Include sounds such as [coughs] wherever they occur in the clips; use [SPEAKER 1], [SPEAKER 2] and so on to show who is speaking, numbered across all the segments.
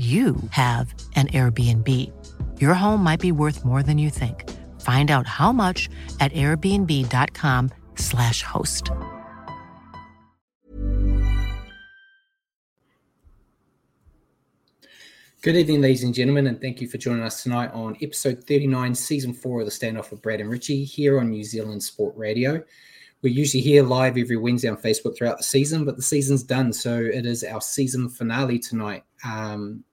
[SPEAKER 1] you have an Airbnb. Your home might be worth more than you think. Find out how much at airbnb.com/slash host.
[SPEAKER 2] Good evening, ladies and gentlemen, and thank you for joining us tonight on episode 39, season four of the standoff with Brad and Richie here on New Zealand Sport Radio. We're usually here live every Wednesday on Facebook throughout the season, but the season's done, so it is our season finale tonight. Um,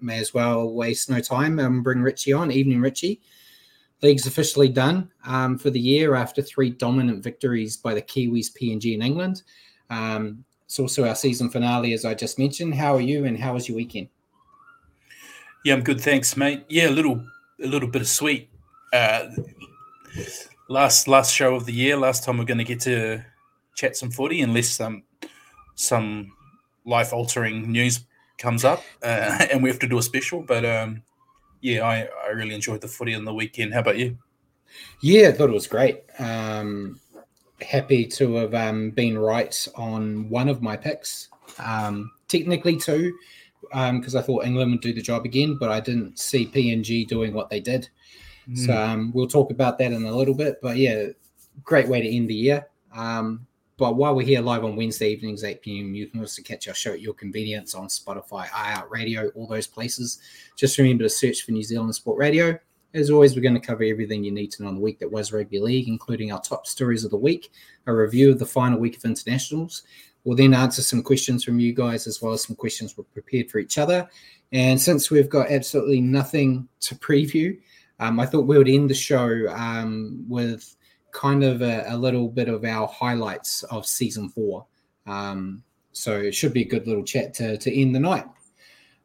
[SPEAKER 2] may as well waste no time and bring Richie on. Evening, Richie. League's officially done um, for the year after three dominant victories by the Kiwis, PNG, in England. Um, it's also our season finale, as I just mentioned. How are you, and how was your weekend?
[SPEAKER 3] Yeah, I'm good, thanks, mate. Yeah, a little, a little bit of sweet. Uh, last last show of the year. Last time we're going to get to chat some footy, unless some some life altering news comes up, uh, [laughs] and we have to do a special. But um, yeah, I I really enjoyed the footy on the weekend. How about you?
[SPEAKER 2] Yeah, I thought it was great. Um, happy to have um, been right on one of my picks. Um, technically, two because um, I thought England would do the job again, but I didn't see PNG doing what they did. Mm. So um, we'll talk about that in a little bit. But yeah, great way to end the year. Um, but while we're here live on Wednesday evenings, 8 p.m., you can also catch our show at your convenience on Spotify, iHeartRadio, all those places. Just remember to search for New Zealand Sport Radio. As always, we're going to cover everything you need to know on the week that was rugby league, including our top stories of the week, a review of the final week of internationals, We'll then answer some questions from you guys as well as some questions we've prepared for each other. And since we've got absolutely nothing to preview, um, I thought we would end the show um, with kind of a, a, little bit of our highlights of season four. Um, so it should be a good little chat to, to end the night.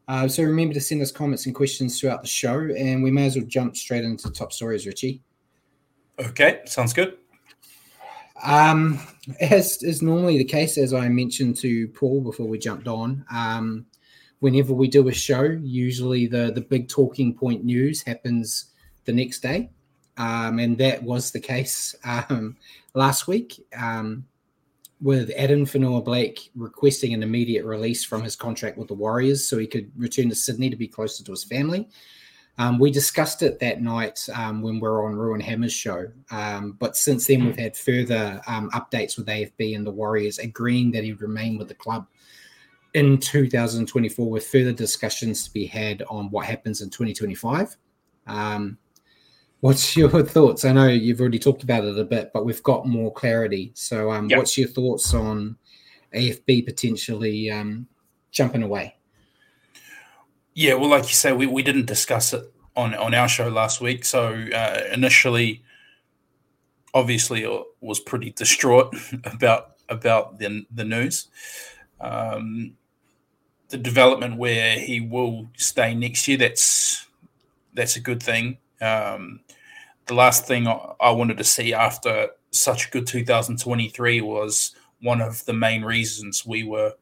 [SPEAKER 2] Uh, so remember to send us comments and questions throughout the show, and we may as well jump straight into top stories, Richie.
[SPEAKER 3] Okay, sounds good.
[SPEAKER 2] Um, as is normally the case, as I mentioned to Paul before we jumped on, um, whenever we do a show, usually the the big talking point news happens the next day, um, and that was the case um, last week um, with Adam Fonua-Blake requesting an immediate release from his contract with the Warriors so he could return to Sydney to be closer to his family. Um, we discussed it that night um, when we were on Ruin Hammer's show. Um, but since then, we've had further updates with AFB and the Warriors agreeing that he would remain with the club in 2024, with further discussions to be had on what happens in 2025. Um, what's your thoughts? I know you've already talked about it a bit, but we've got more clarity. So, um, yep. what's your thoughts on AFB potentially jumping away?
[SPEAKER 3] Yeah, well, like you say, we, we didn't discuss it on, on our show last week. So uh, initially, obviously, I was pretty distraught [laughs] about about the the news. Um, the development where he will stay next year that's that's a good thing. Um, the last thing I wanted to see after such a good 2023 was one of the main reasons we were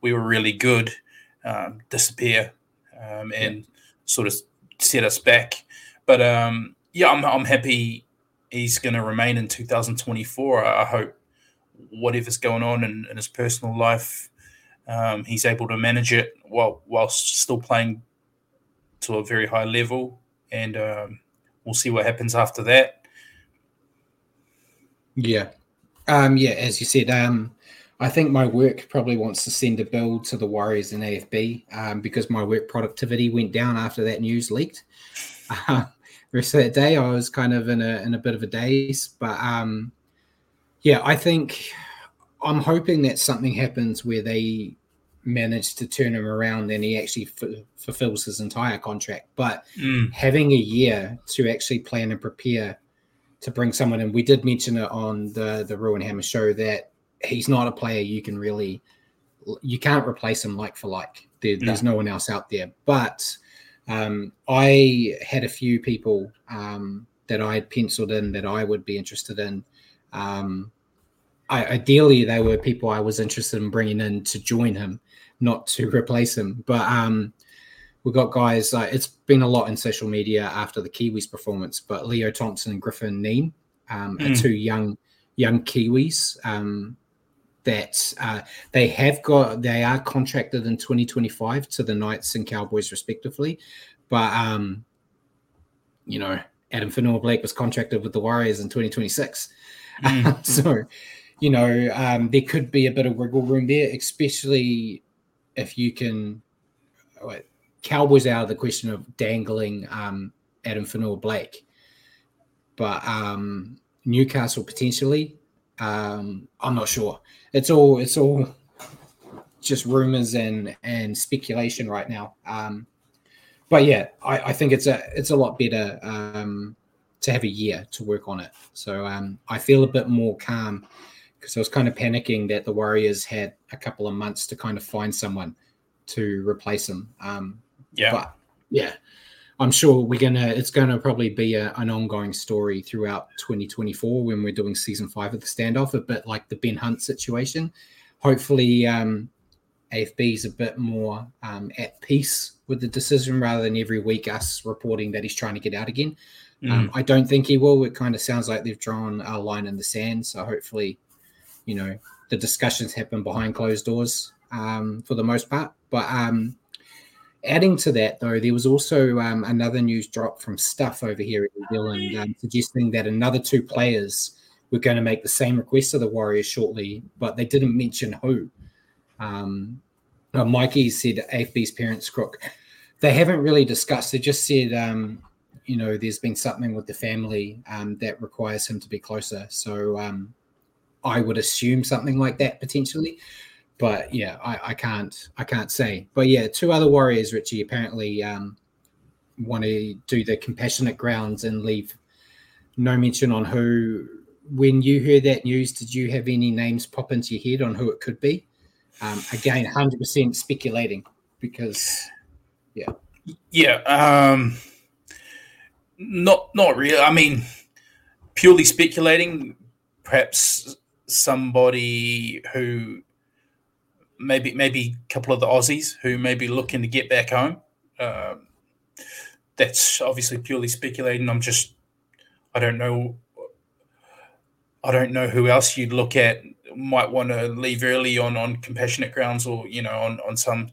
[SPEAKER 3] we were really good um, disappear um, and yeah. sort of set us back. But um, yeah, I'm, I'm happy he's going to remain in 2024. I hope whatever's going on in, in his personal life, um, he's able to manage it while whilst still playing to a very high level, and um, we'll see what happens after that.
[SPEAKER 2] Yeah, um, yeah. As you said, um, I think my work probably wants to send a bill to the Warriors and AFB um, because my work productivity went down after that news leaked. [laughs] Uh, rest of that day, I was kind of in a in a bit of a daze, but um, yeah, I think I'm hoping that something happens where they manage to turn him around and he actually f- fulfills his entire contract. But mm. having a year to actually plan and prepare to bring someone in, we did mention it on the the Ruin Hammer show that he's not a player you can really you can't replace him like for like. There, no. There's no one else out there. But um, I had a few people um, that I had penciled in that I would be interested in. Um, I, ideally, they were people I was interested in bringing in to join him, not to replace him. But um, we've got guys. Uh, it's been a lot in social media after the Kiwis performance, but Leo Thompson and Griffin Neame um, mm. are hmm. two young young Kiwis um, that uh, they have got. They are contracted in 2025 to the Knights and Cowboys respectively, but um, you know Adam Fonua-Blake was contracted with the Warriors in 2026. Mm. [laughs] so you know, um, there could be a bit of wiggle room there, especially if you can. Cowboys out of the question of dangling um, Adam Fonua-Blake, but um, Newcastle potentially. Um, I'm not sure. It's all it's all just rumors and and speculation right now. Um, but yeah, I, I think it's a it's a lot better um, to have a year to work on it. So um, I feel a bit more calm because I was kind of panicking that the Warriors had a couple of months to kind of find someone to replace him. Um,
[SPEAKER 3] yeah,
[SPEAKER 2] but yeah, I'm sure we're gonna. It's gonna probably be a, an ongoing story throughout 2024 when we're doing season five of the standoff, a bit like the Ben Hunt situation. Hopefully, um, AFB is a bit more um, at peace with the decision rather than every week us reporting that he's trying to get out again. Mm. Um, I don't think he will. It kind of sounds like they've drawn a line in the sand. So hopefully, you know the discussions happen behind closed doors um, for the most part. But um, adding to that, though, there was also um, another news drop from Stuff over here in New Zealand um, suggesting that another two players were going to make the same request to the Warriors shortly, but they didn't mention who. Um, uh, Mikey said AFB's parents crook. They haven't really discussed. They just said, um, you know, there's been something with the family um, that requires him to be closer. So um, I would assume something like that potentially. But yeah, I, I can't I can't say. But yeah, two other warriors, Richie, apparently um, want to do the compassionate grounds and leave no mention on who. When you heard that news, did you have any names pop into your head on who it could be? Um, again, hundred percent speculating because, yeah,
[SPEAKER 3] yeah, um, not not really. I mean, purely speculating. Perhaps somebody who maybe maybe a couple of the Aussies who may be looking to get back home. Um, that's obviously purely speculating. I'm just I don't know. I don't know who else you'd look at might want to leave early on on compassionate grounds or you know on on some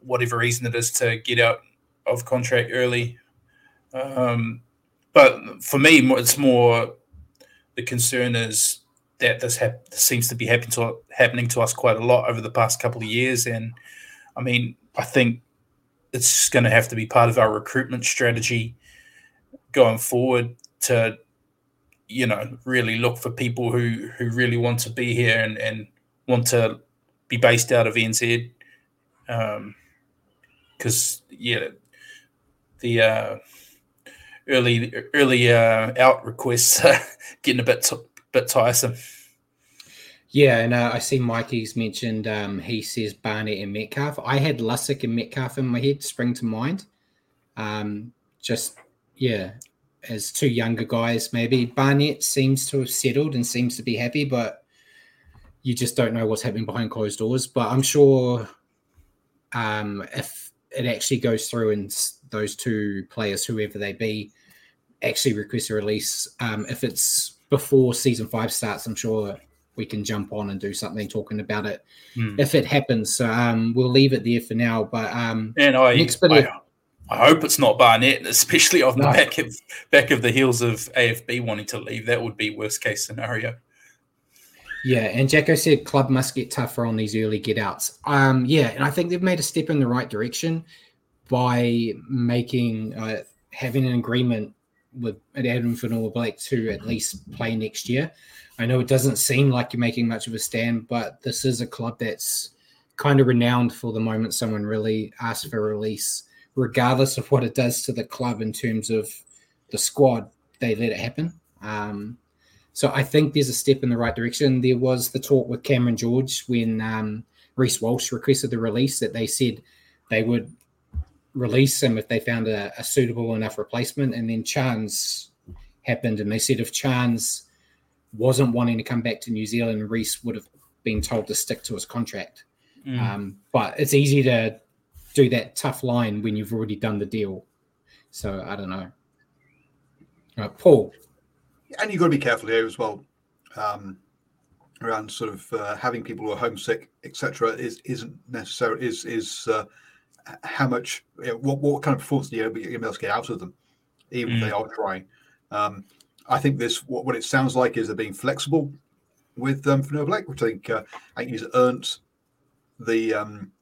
[SPEAKER 3] whatever reason it is to get out of contract early. Um, but for me, it's more the concern is that this, hap- seems to be happening to happening to us quite a lot over the past couple of years, and I mean, I think it's going to have to be part of our recruitment strategy going forward to you know really look for people who who really want to be here and and want to be based out of NZ because um, yeah the uh, early early uh, out requests [laughs] getting a bit t- bit tiresome.
[SPEAKER 2] Yeah, and uh, I see Mikey's mentioned. Um, he says Barnett and Metcalf. I had Lussick and Metcalf in my head spring to mind. Um, just yeah, as two younger guys, maybe Barnett seems to have settled and seems to be happy, but you just don't know what's happening behind closed doors. But I'm sure um, if it actually goes through and those two players, whoever they be, actually request a release. Um, if it's before season five starts, I'm sure we can jump on and do something talking about it
[SPEAKER 3] Hmm.
[SPEAKER 2] if it happens. So um, we'll leave it there for now. But um,
[SPEAKER 3] And I,
[SPEAKER 2] Next bit
[SPEAKER 3] I,
[SPEAKER 2] of-
[SPEAKER 3] I hope it's not Barnett, especially off the back of back of the heels of AFB wanting to leave. That would be worst case scenario.
[SPEAKER 2] Yeah, and Jacko said club must get tougher on these early get outs. Um, yeah, and I think they've made a step in the right direction by making uh, having an agreement with Adam Fonua-Blake to at least play next year. I know it doesn't seem like you're making much of a stand, but this is a club that's kind of renowned for the moment someone really asks for release, regardless of what it does to the club in terms of the squad, they let it happen. Um, so I think there's a step in the right direction. There was the talk with Cameron George when um, Reece Walsh requested the release that they said they would release him if they found a, a suitable enough replacement. And then Chance happened, and they said if Chance wasn't wanting to come back to New Zealand, Reece would have been told to stick to his contract.
[SPEAKER 3] Mm.
[SPEAKER 2] Um, but it's easy to do that tough line when you've already done the deal. So I don't know. Uh, Paul,
[SPEAKER 4] and you've got to be careful here as well um, around sort of uh, having people who are homesick, etc. Is isn't necessary. Is is uh, h- how much you know, what what kind of performance do you be able to get out of them, even if they are trying. Um, I think this what, what it sounds like is they're being flexible with um, Fonua-Blake, which I think uh, I think he's earned the um,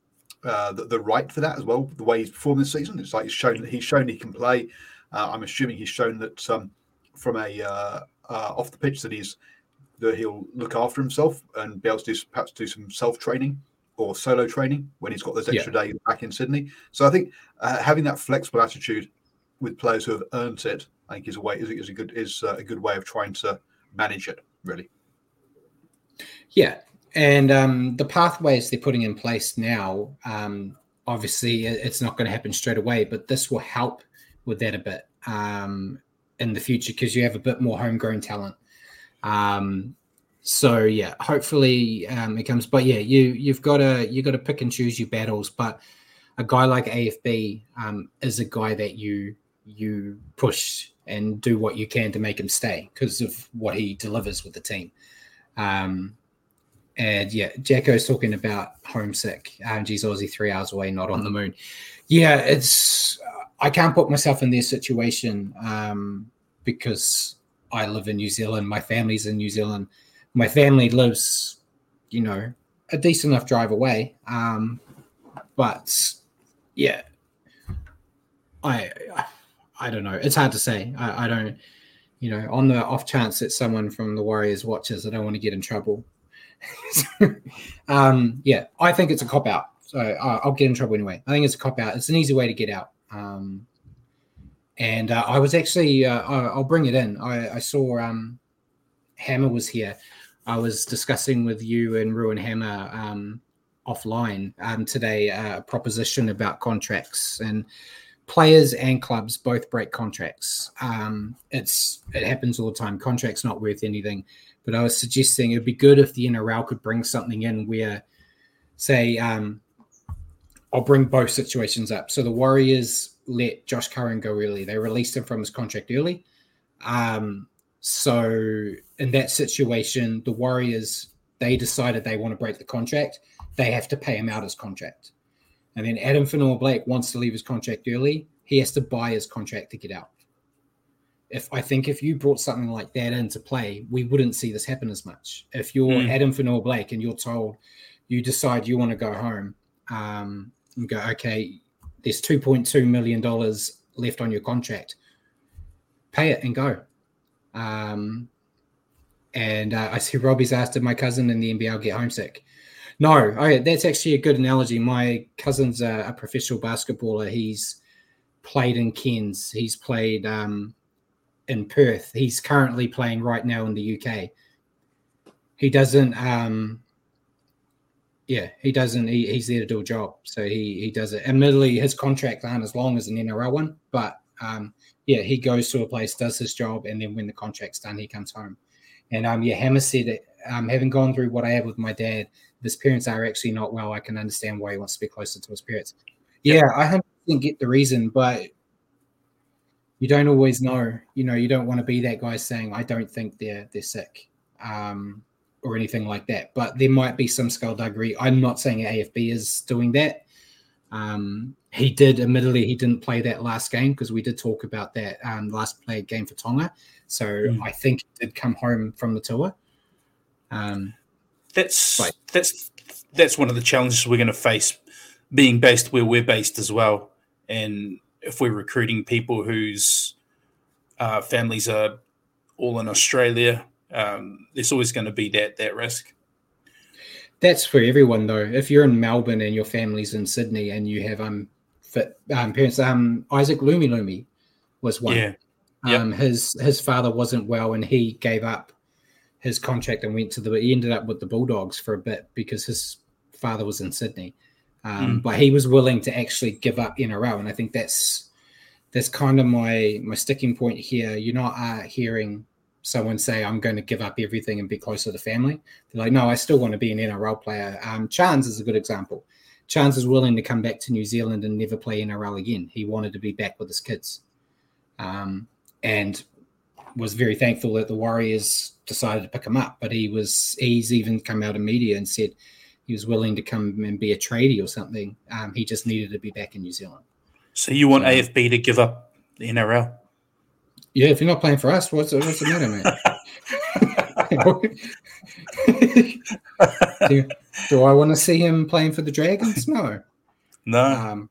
[SPEAKER 4] uh, the, the right for that as well. The way he's performed this season, it's like he's shown that he's shown he can play. Uh, I'm assuming he's shown that um, from a uh, uh, off the pitch that he's that he'll look after himself and be able to do, perhaps do some self training or solo training when he's got those extra days back in Sydney. So I think uh, having that flexible attitude with players who have earned it, I think is a way is, is a good is uh, a good way of trying to manage it. Really,
[SPEAKER 2] Yeah, and um, the pathways they're putting in place now, um, obviously, it's not going to happen straight away, but this will help with that a bit um, in the future because you have a bit more homegrown talent. Um, so yeah, hopefully um, it comes. But yeah, you you've got to you got to pick and choose your battles. But a guy like AFB um, is a guy that you you push and do what you can to make him stay because of what he delivers with the team. Um, and yeah, Jacko's talking about homesick. Geez, Aussie three hours away, not on the moon. Yeah, it's I can't put myself in their situation um, because I live in New Zealand. My family's in New Zealand. My family lives, you know, a decent enough drive away. Um, but yeah, I I don't know. It's hard to say. I, I don't, you know, on the off chance that someone from the Warriors watches, I don't want to get in trouble. [laughs] um, yeah, I think it's a cop out. So uh, I'll get in trouble anyway. I think it's a cop out. It's an easy way to get out. Um, and uh, I was actually, uh, I'll bring it in. I, I saw um, Hammer was here. I was discussing with you and Ruin Hammer um, offline um, today uh, a proposition about contracts and players and clubs both break contracts. Um, it's it happens all the time. Contracts not worth anything. But I was suggesting it'd be good if the NRL could bring something in where, say, um, I'll bring both situations up. So the Warriors let Josh Curran go early. They released him from his contract early. Um, so in that situation, the Warriors they decided they want to break the contract. They have to pay him out his contract. And then Adam Fonua-Blake wants to leave his contract early. He has to buy his contract to get out. If I think if you brought something like that into play, we wouldn't see this happen as much. If you're
[SPEAKER 3] Mm.
[SPEAKER 2] Adam Fonua-Blake and you're told you decide you want to go home, um, and go, okay, there's two point two million dollars left on your contract. Pay it and go. Um, and uh, I see Robbie's asked if my cousin in the NBL get homesick. No, okay, that's actually a good analogy. My cousin's a, a professional basketballer. He's played in Cairns. He's played um, in Perth. He's currently playing right now in the UK. He doesn't. Um, yeah, he doesn't. He, he's there to do a job, so he he does it. Admittedly, his contracts aren't as long as an NRL one, but um, yeah, he goes to a place, does his job, and then when the contract's done, he comes home. And um, yeah, Hammer said it. Um, having gone through what I have with my dad, his parents are actually not well. I can understand why he wants to be closer to his parents. Yeah, I 100% get the reason, but you don't always know. You know, you don't want to be that guy saying, "I don't think they're they're sick," um, or anything like that. But there might be some skullduggery. I'm not saying AFB is doing that. Um, he did, admittedly, he didn't play that last game because we did talk about that um, last play game for Tonga. So mm. I think he did come home from the tour. Um,
[SPEAKER 3] that's but, that's that's one of the challenges we're going to face, being based where we're based as well, and if we're recruiting people whose uh, families are all in Australia, um, there's always going to be that that risk.
[SPEAKER 2] That's for everyone though. If you're in Melbourne and your family's in Sydney and you have um fit um, parents, um Isaac Lumelume was one. Yeah. Yep. Um, his his father wasn't well and he gave up his contract and went to the. He ended up with the Bulldogs for a bit because his father was in Sydney. Um, mm. But he was willing to actually give up NRL, and I think that's that's kind of my my sticking point here. You're not uh, hearing someone say, "I'm going to give up everything and be closer to family." They're like, "No, I still want to be an NRL player." Um, Chance is a good example. Chance is willing to come back to New Zealand and never play NRL again. He wanted to be back with his kids, um, and was very thankful that the Warriors decided to pick him up. But he was he's even come out in media and said he was willing to come and be a tradie or something. Um, he just needed to be back in New Zealand.
[SPEAKER 3] So you want AFB to give up the NRL?
[SPEAKER 2] Yeah, if you're not playing for us, what's what's the matter, man? [laughs] do, do, I want to see him playing for the Dragons? No.
[SPEAKER 3] No. Um,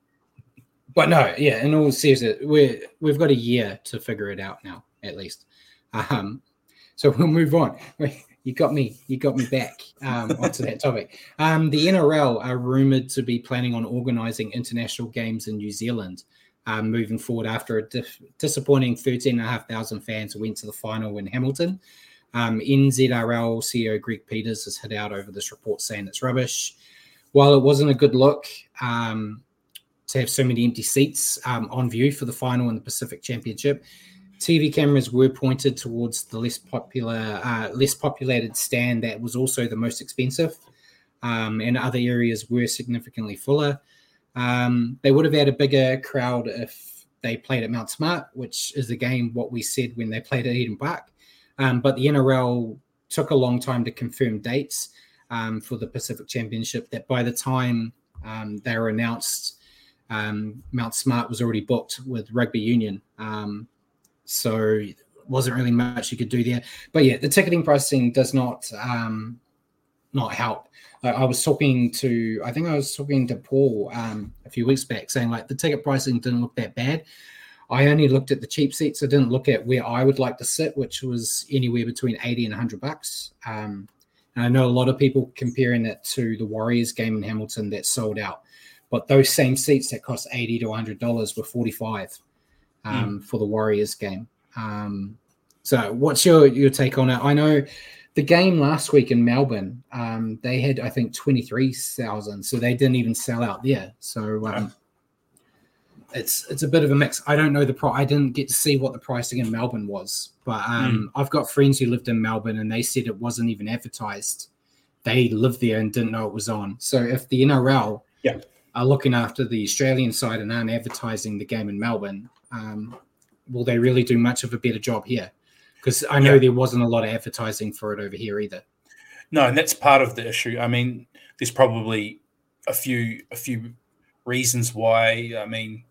[SPEAKER 2] but no, yeah. In all seriousness, we we've got a year to figure it out now, at least. Um, so we'll move on you got me you got me back um, onto that topic um, the nrl are rumored to be planning on organizing international games in new zealand um, moving forward after a dif- disappointing 13,500 fans went to the final in hamilton um, nzrl ceo greg peters has hit out over this report saying it's rubbish while it wasn't a good look um, to have so many empty seats um, on view for the final in the pacific championship TV cameras were pointed towards the less popular, uh, less populated stand that was also the most expensive, um, and other areas were significantly fuller. Um, they would have had a bigger crowd if they played at Mount Smart, which is again what we said when they played at Eden Park. Um, but the NRL took a long time to confirm dates um, for the Pacific Championship. That by the time um, they were announced, um, Mount Smart was already booked with Rugby Union. Um, so wasn't really much you could do there. But yeah, the ticketing pricing does not um, not help. I, I was talking to, I think I was talking to Paul um, a few weeks back, saying like the ticket pricing didn't look that bad. I only looked at the cheap seats. I didn't look at where I would like to sit, which was anywhere between eighty and hundred bucks. Um, and I know a lot of people comparing it to the Warriors game in Hamilton that sold out. But those same seats that cost eighty to hundred dollars were forty five. Um, mm. for the Warriors game. Um, so, what's your your take on it? I know the game last week in Melbourne, um, they had I think twenty three thousand, so they didn't even sell out there. So. Um, it's it's a bit of a mix. I don't know the pro. I didn't get to see what the pricing in Melbourne was, but um, mm. I've got friends who lived in Melbourne and they said it wasn't even advertised. They lived there and didn't know it was on. So if the NRL
[SPEAKER 3] yeah.
[SPEAKER 2] are looking after the Australian side and aren't advertising the game in Melbourne, um, will they really do much of a better job here? Because I know yeah. there wasn't a lot of advertising for it over here either.
[SPEAKER 3] No, and that's part of the issue. I mean, there's probably a few a few reasons why. I mean,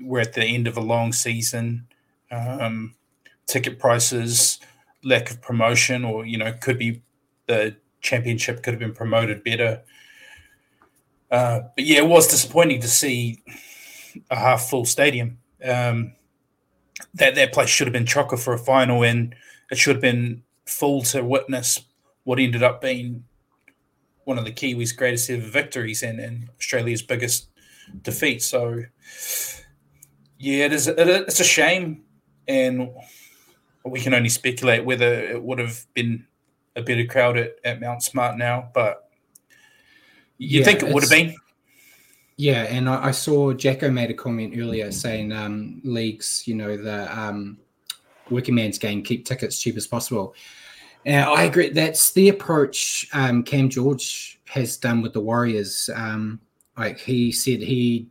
[SPEAKER 3] we're at the end of a long season. Um, ticket prices, lack of promotion, or you know, could be the championship could have been promoted better. Uh, but yeah, it was disappointing to see a half full stadium. Um, that that place should have been chocker for a final, and it should have been full to witness what ended up being one of the Kiwis' greatest ever victories and, and Australia's biggest defeat. So, yeah, it is. It, it's a shame, and we can only speculate whether it would have been a better crowd at, at Mount Smart now, but you yeah, think it would have been.
[SPEAKER 2] Yeah, and I, I, saw Jacko made a comment earlier saying um, leagues, you know, the um, working man's game, keep tickets cheap as possible. And I agree. That's the approach um, Cam George has done with the Warriors. Um, like he said, he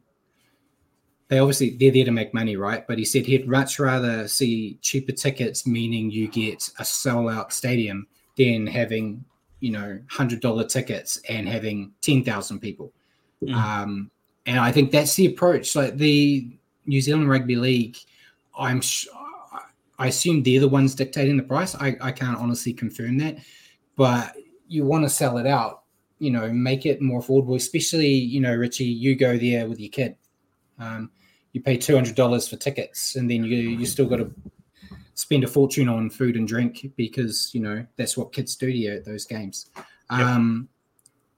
[SPEAKER 2] they obviously they're there to make money, right? But he said he'd much rather see cheaper tickets, meaning you get a sellout stadium, than having you know hundred dollar tickets and having ten thousand people. Mm. Um, and I think that's the approach. Like the New Zealand Rugby League, I'm sh- I assume they're the ones dictating the price. I, I can't honestly confirm that, but you want to sell it out. You know, make it more affordable. Especially, you know, Richie, you go there with your kid. Um, you pay two hundred dollars for tickets, and then you you still got to spend a fortune on food and drink because you know that's what kids do to you at those games. Um,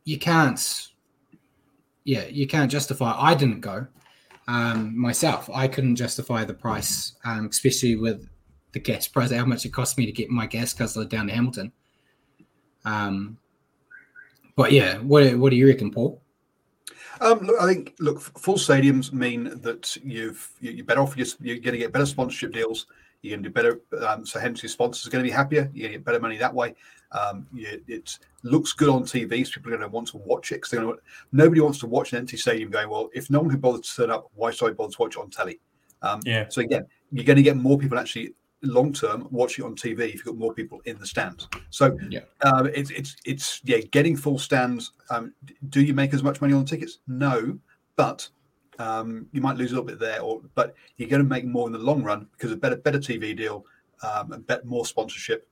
[SPEAKER 2] You can't, yeah, you can't justify. I didn't go um, myself. I couldn't justify the price, um, especially with the gas price, how much it cost me to get my gas guzzler down to Hamilton. Um, but yeah, what what do you reckon, Paul?
[SPEAKER 4] Um, look, I think look, full stadiums mean that you've you're better off. You're, you're going to get better sponsorship deals. You're going to do better. Um, so hence your sponsors are going to be happier. To get better money that way. Um, you, it looks good on TV, so people are going to want to watch it because nobody wants to watch an empty stadium going, well, if no one can bother to turn up, why should I bother to watch it on telly? Um, yeah. So again, you're going to get more people actually long term watching it on TV if you've got more people in the stands. So yeah, uh, it's it's it's yeah, getting full stands. Um, do you make as much money on the tickets? No, but um, you might lose a little bit there, or but you're going to make more in the long run because a better better TV deal, um, and bet more sponsorship,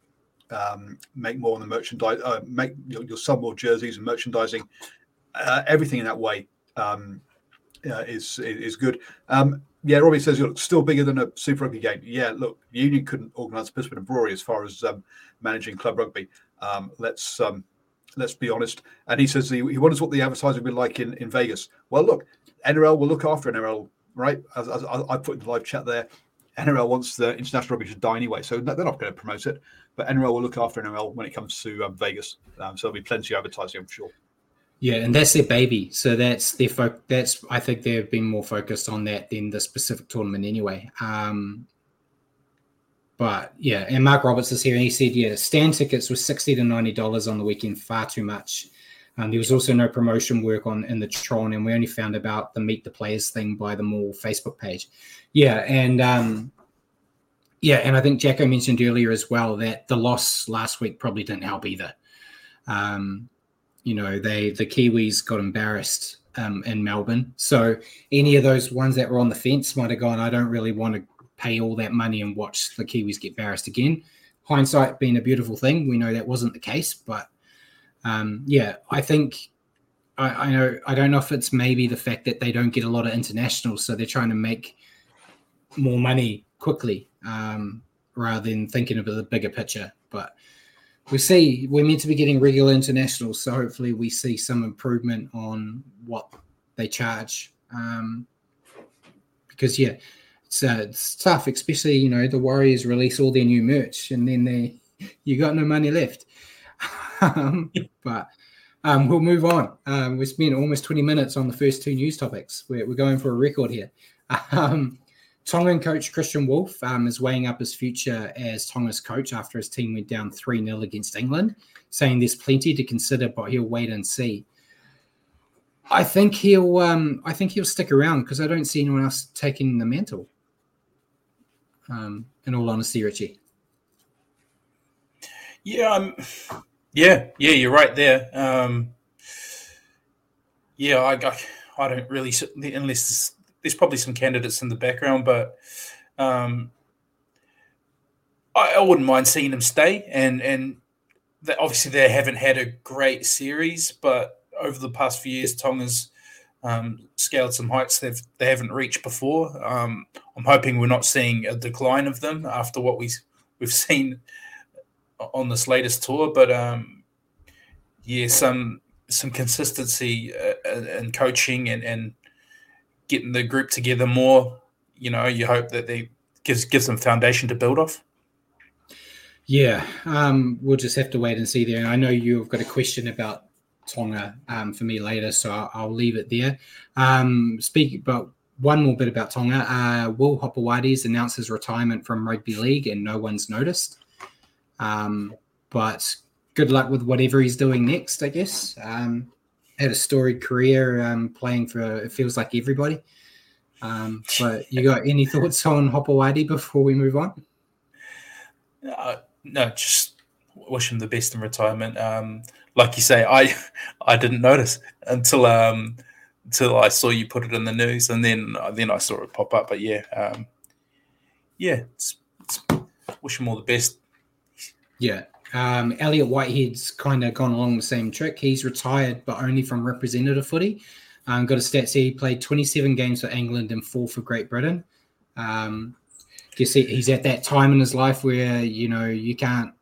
[SPEAKER 4] um, make more on the merchandise, uh, make you'll, sell more jerseys and merchandising, uh, everything in that way um, uh, is is good. Um, yeah, Robbie says you're still bigger than a Super Rugby game. Yeah, look, Union couldn't organise Brisbane and Brewery as far as um, managing club rugby. Um, let's um, let's be honest. And he says he, he wonders what the advertising will be like in, in Vegas. Well, look, NRL will look after NRL, right? As, as I put in the live chat there, NRL wants the international rugby to die anyway, so they're not going to promote it. But NRL will look after NRL when it comes to um, Vegas. Um, so there'll be plenty of advertising, I'm sure.
[SPEAKER 2] Yeah, and that's their baby. So that's their fo- that's I think they've been more focused on that than the specific tournament anyway. Um, but yeah, and Mark Roberts is here, and he said, yeah, stand tickets were sixty to ninety dollars on the weekend, far too much. Um, there was also no promotion work on in the Tron, and we only found about the meet the players thing by the Maul Facebook page. Yeah, and um, yeah, and I think Jacko mentioned earlier as well that the loss last week probably didn't help either. Um, you know, they the Kiwis got embarrassed um, in Melbourne. So any of those ones that were on the fence might have gone, I don't really want to pay all that money and watch the Kiwis get embarrassed again. Hindsight being a beautiful thing, we know that wasn't the case, but um, yeah, I think I, I, know I don't know if it's maybe the fact that they don't get a lot of internationals, so they're trying to make more money quickly um, rather than thinking of the bigger picture. But we see we're meant to be getting regular internationals, so hopefully we see some improvement on what they charge. Um, because yeah, it's, uh, it's tough, especially you know the Warriors release all their new merch and then they you got no money left. Um, but um, we'll move on. Um, we spent almost 20 minutes on the first two news topics. We're, we're going for a record here. [laughs] Um, Tongan coach Kristian Woolf um, is weighing up his future as Tonga's coach after his team went down 3 0 against England, saying there's plenty to consider, but he'll wait and see. I think he'll um, I think he'll stick around because I don't see anyone else taking the mantle. In all honesty, Richie.
[SPEAKER 3] Yeah, um, yeah, yeah, you're right there. Um, yeah, I, I, I don't really unless there's probably some candidates in the background, but um, I, I, wouldn't mind seeing them stay. And and they, obviously they haven't had a great series, but over the past few years, Tonga's um, scaled some heights they've they haven't reached before. Um, I'm hoping we're not seeing a decline of them after what we we've seen on this latest tour, but um, yeah, some some consistency uh, in coaching and and getting the group together more, you know, you hope that they gives gives them foundation to build off.
[SPEAKER 2] Yeah, um, we'll just have to wait and see there. And I know you've got a question about Tonga um, for me later, so I'll, I'll leave it there. Um, speak about one more bit about Tonga. Uh, Will Hopoates announced his retirement from rugby league, and no one's noticed. Um, but good luck with whatever he's doing next, I guess. Um, had a storied career um, playing for it feels like everybody. Um, but you got any [laughs] thoughts on Hopoate before we move on?
[SPEAKER 3] Uh, no, just wish him the best in retirement. Um, like you say, I [laughs] I didn't notice until um, until I saw you put it in the news, and then then I saw it pop up. But yeah, um, yeah, it's, it's, wish him all the best.
[SPEAKER 2] Yeah, um, Elliott Whitehead's kind of gone along the same trick. He's retired, but only from representative footy. Um, got a stat he played 27 games for England and four for Great Britain. Um, guess he, he's at that time in his life where you know you can't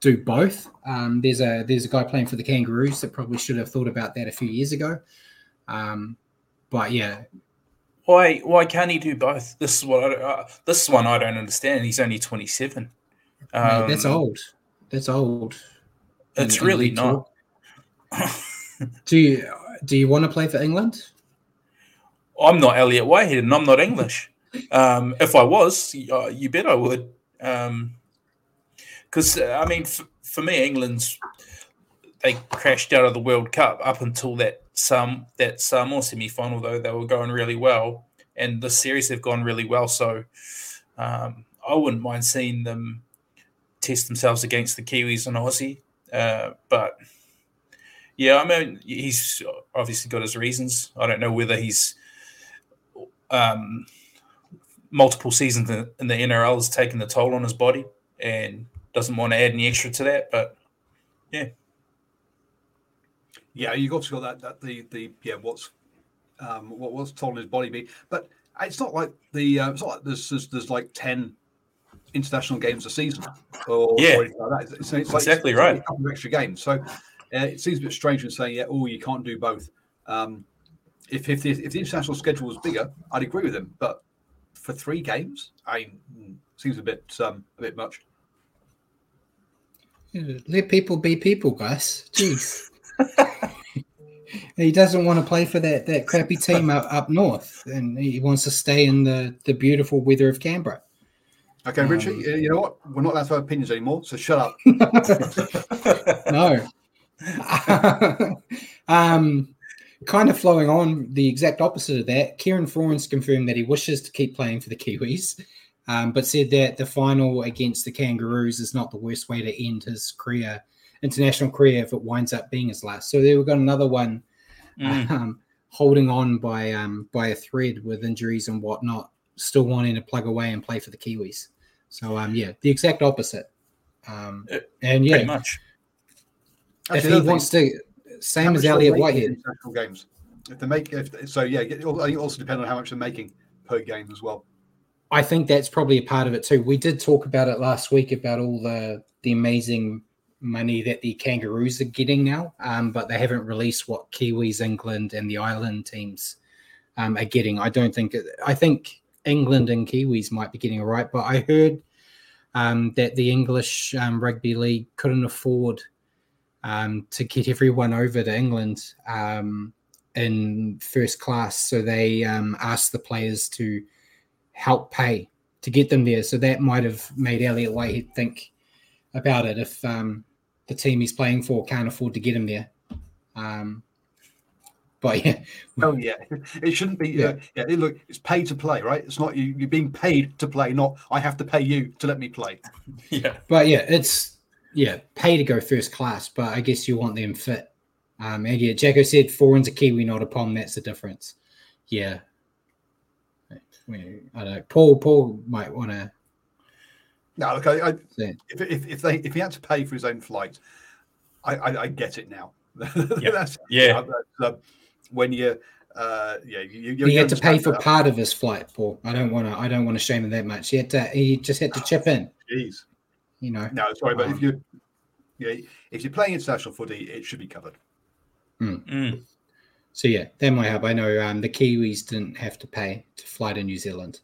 [SPEAKER 2] do both. Um, there's a there's a guy playing for the Kangaroos that probably should have thought about that a few years ago. Um, but yeah,
[SPEAKER 3] why why can't he do both? This is what I, uh, this is one I don't understand. He's only 27.
[SPEAKER 2] Um, that's old. That's old.
[SPEAKER 3] It's really not. [laughs]
[SPEAKER 2] do you do you want to play for England?
[SPEAKER 3] I'm not Elliott Whitehead, and I'm not English. Um, if I was, uh, you bet I would. Because um, uh, I mean, f- for me, England's they crashed out of the World Cup up until that some that Samoa semi final. Though they were going really well, and the series have gone really well. So um, I wouldn't mind seeing them test themselves against the Kiwis and Aussie. Uh, but yeah, I mean, he's obviously got his reasons. I don't know whether he's um, multiple seasons in the NRL has taken the toll on his body and doesn't want to add any extra to that. But yeah,
[SPEAKER 4] yeah, you've obviously got that that the the yeah what's um, what toll on his body be, but it's not like the uh, it's not like there's, there's there's like ten international games a season or,
[SPEAKER 3] yeah.
[SPEAKER 4] or like that. It's, it's like,
[SPEAKER 3] exactly
[SPEAKER 4] it's,
[SPEAKER 3] right.
[SPEAKER 4] a couple of extra games, so uh, it seems a bit strange when saying yeah, oh, you can't do both. Um, if if the, if the international schedule was bigger, I'd agree with him, but for three games, I hmm, seems a bit um, a bit much.
[SPEAKER 2] Let people be people, guys. Jeez. [laughs] he doesn't want to play for that that crappy team up, up north, and he wants to stay in the the beautiful weather of Canberra.
[SPEAKER 4] Okay, um, Richie, you know what? We're not allowed to have opinions anymore, so shut up. [laughs]
[SPEAKER 2] no. [laughs] um, kind of flowing on the exact opposite of that, Kieran Foran confirmed that he wishes to keep playing for the Kiwis, um, but said that the final against the Kangaroos is not the worst way to end his career, international career, if it winds up being his last. So there we've got another one mm. um, holding on by um, by a thread with injuries and whatnot, still wanting to plug away and play for the Kiwis. So um, yeah, the exact opposite. Um, uh, and yeah,
[SPEAKER 3] much.
[SPEAKER 2] If he wants to same as Elliott Whitehead.
[SPEAKER 4] International games. If they make, if, so yeah, I think also depend on how much they're making per game as well.
[SPEAKER 2] I think that's probably a part of it too. We did talk about it last week about all the the amazing money that the Kangaroos are getting now, um, but they haven't released what Kiwis, England, and the Island teams um, are getting. I don't think. I think England and Kiwis might be getting it right, but I heard um, that the English um, rugby league couldn't afford um, to get everyone over to England um, in first class. So they um, asked the players to help pay to get them there. So that might have made Elliott Whitehead think about it if um, the team he's playing for can't afford to get him there. But yeah,
[SPEAKER 4] oh yeah, it shouldn't be. Yeah, uh, yeah. Look, it's pay to play, right? It's not you. You're being paid to play, not I have to pay you to let me play. [laughs]
[SPEAKER 3] yeah,
[SPEAKER 2] but yeah, it's yeah, pay to go first class, but I guess you want them fit. Um, and yeah, Jacko said Foran's a Kiwi, not a Pom. That's the difference. Yeah. I don't know. Paul Paul might want to.
[SPEAKER 4] No, look, I, I if, if, if they if he had to pay for his own flight, I I, I get it now. [laughs]
[SPEAKER 3] Yeah, that's, yeah. That's,
[SPEAKER 4] when you uh, yeah, you,
[SPEAKER 2] you, he had to pay for that. part of his flight, Paul. I don't want to. I don't want to shame him that much. He had to. He just had to chip in.
[SPEAKER 4] Jeez
[SPEAKER 2] you know.
[SPEAKER 4] No, sorry, but um, if you yeah, if you're playing international footy, it should be covered.
[SPEAKER 2] Mm. Mm. So yeah, that might help. I know um, the Kiwis didn't have to pay to fly to New Zealand.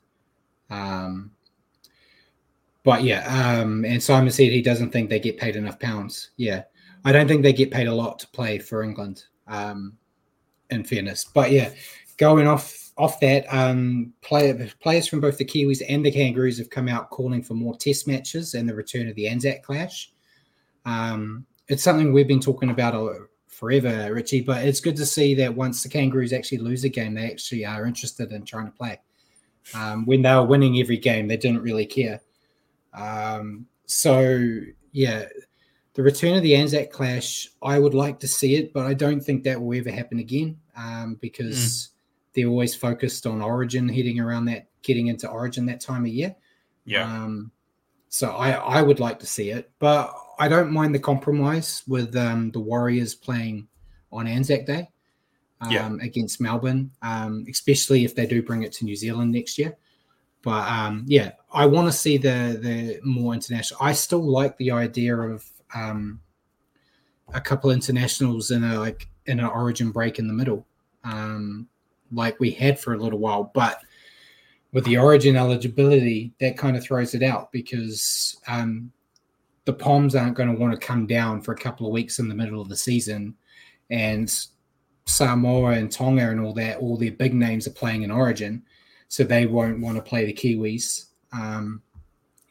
[SPEAKER 2] Um, but yeah, um, and Simon said he doesn't think they get paid enough pounds. Yeah, I don't think they get paid a lot to play for England. Um, in fairness, but yeah, going off off that, um, players from both the Kiwis and the Kangaroos have come out calling for more test matches and the return of the Anzac clash. Um, it's something we've been talking about forever, Richie. But it's good to see that once the Kangaroos actually lose a game, they actually are interested in trying to play. Um, when they were winning every game, they didn't really care. Um, so yeah, the return of the Anzac Clash, I would like to see it, but I don't think that will ever happen again um, because mm. they're always focused on Origin, heading around that, getting into Origin that time of year.
[SPEAKER 3] Yeah.
[SPEAKER 2] Um, so I, I would like to see it, but I don't mind the compromise with um, the Warriors playing on Anzac Day um, yeah. against Melbourne, um, especially if they do bring it to New Zealand next year. But um, yeah, I want to see the the more international. I still like the idea of um, a couple internationals in a like in an Origin break in the middle, um, like we had for a little while, but with the origin eligibility, that kind of throws it out because um, the Poms aren't going to want to come down for a couple of weeks in the middle of the season. And Samoa and Tonga and all that, all their big names are playing in origin. So they won't want to play the Kiwis. Um,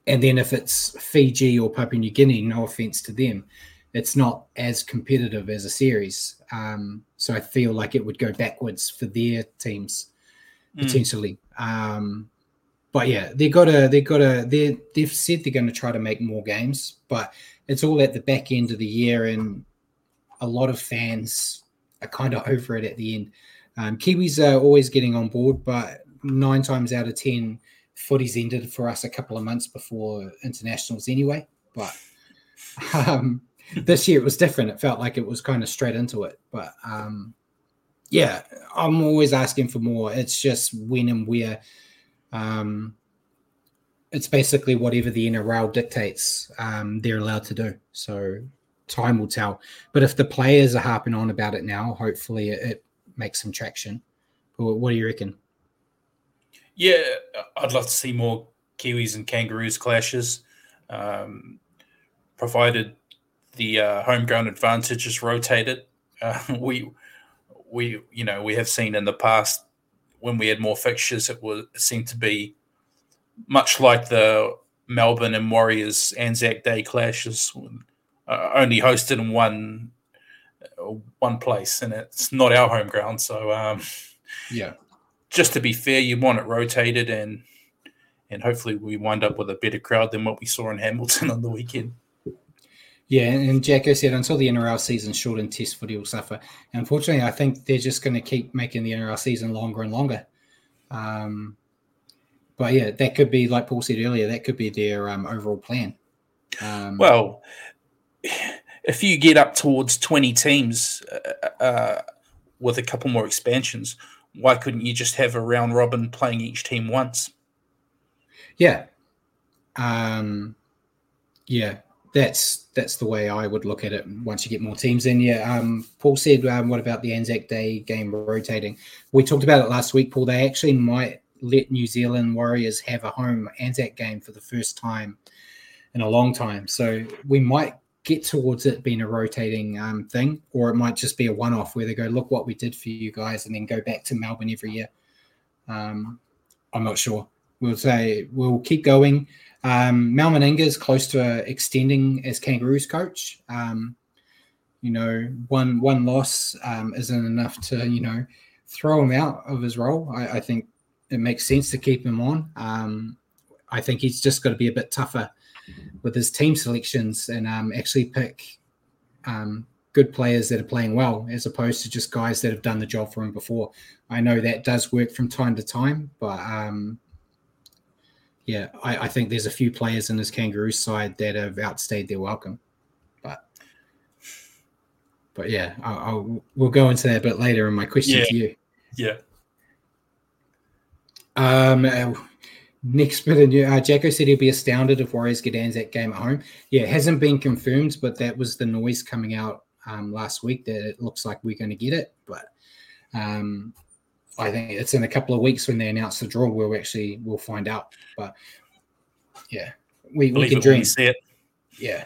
[SPEAKER 2] and then if it's Fiji or Papua New Guinea, no offense to them, it's not as competitive as a series. Um, so I feel like it would go backwards for their teams mm. potentially. Um, but yeah, they got to they got to they they've said they're going to try to make more games, but it's all at the back end of the year, and a lot of fans are kind of [laughs] over it at the end. Um, Kiwis are always getting on board, but nine times out of ten, footy's ended for us a couple of months before internationals anyway. But um, this year it was different. It felt like it was kind of straight into it. But um, yeah, I'm always asking for more. It's just when and where. Um, it's basically whatever the NRL dictates, um, they're allowed to do. So time will tell. But if the players are harping on about it now, hopefully it, it makes some traction. But what do you reckon?
[SPEAKER 3] Yeah, I'd love to see more Kiwis and Kangaroos clashes, um, provided the uh, home ground advantage is rotated. [laughs] Uh, we we you know we have seen in the past when we had more fixtures, it was it seemed to be much like the Melbourne and Warriors Anzac Day clashes, uh, only hosted in one uh, one place, and it's not our home ground. So um,
[SPEAKER 2] yeah,
[SPEAKER 3] just to be fair, you want it rotated, and and hopefully we wind up with a better crowd than what we saw in Hamilton [laughs] on the weekend.
[SPEAKER 2] Yeah, and Jacko said until the NRL season shortened, Test footy will suffer. And unfortunately, I think they're just going to keep making the NRL season longer and longer. Um, but yeah, that could be like Paul said earlier. That could be their um, overall plan.
[SPEAKER 3] Um, well, [sighs] if you get up towards twenty teams uh, uh, with a couple more expansions, why couldn't you just have a round robin playing each team once?
[SPEAKER 2] Yeah. Um, yeah, that's that's the way I would look at it. Once you get more teams in, yeah. Um, Paul said, um, "What about the Anzac Day game rotating?" We talked about it last week, Paul. They actually might let New Zealand Warriors have a home Anzac game for the first time in a long time. So we might get towards it being a rotating um, thing, or it might just be a one-off where they go, "Look what we did for you guys," and then go back to Melbourne every year. Um, I'm not sure. We'll say we'll keep going. Um, Mal Meninga is close to extending as Kangaroos coach. Um, you know, one one loss um, isn't enough to you know throw him out of his role. I, I think it makes sense to keep him on. Um, I think he's just got to be a bit tougher with his team selections and um, actually pick um, good players that are playing well as opposed to just guys that have done the job for him before. I know that does work from time to time, but um, yeah, I, I, think there's a few players in this Kangaroo side that have outstayed their welcome. But but yeah, I'll, I'll, we'll go into that a bit later in my question
[SPEAKER 3] yeah.
[SPEAKER 2] to you.
[SPEAKER 3] Yeah.
[SPEAKER 2] Um. Next bit of new, uh, Jacko said he'll be astounded if Warriors get Anzac game at home. Yeah, it hasn't been confirmed, but that was the noise coming out um, last week that it looks like we're going to get it. But um, I think it's in a couple of weeks when they announce the draw. We'll actually we'll find out. But yeah, we, we can dream.
[SPEAKER 3] See it.
[SPEAKER 2] Yeah.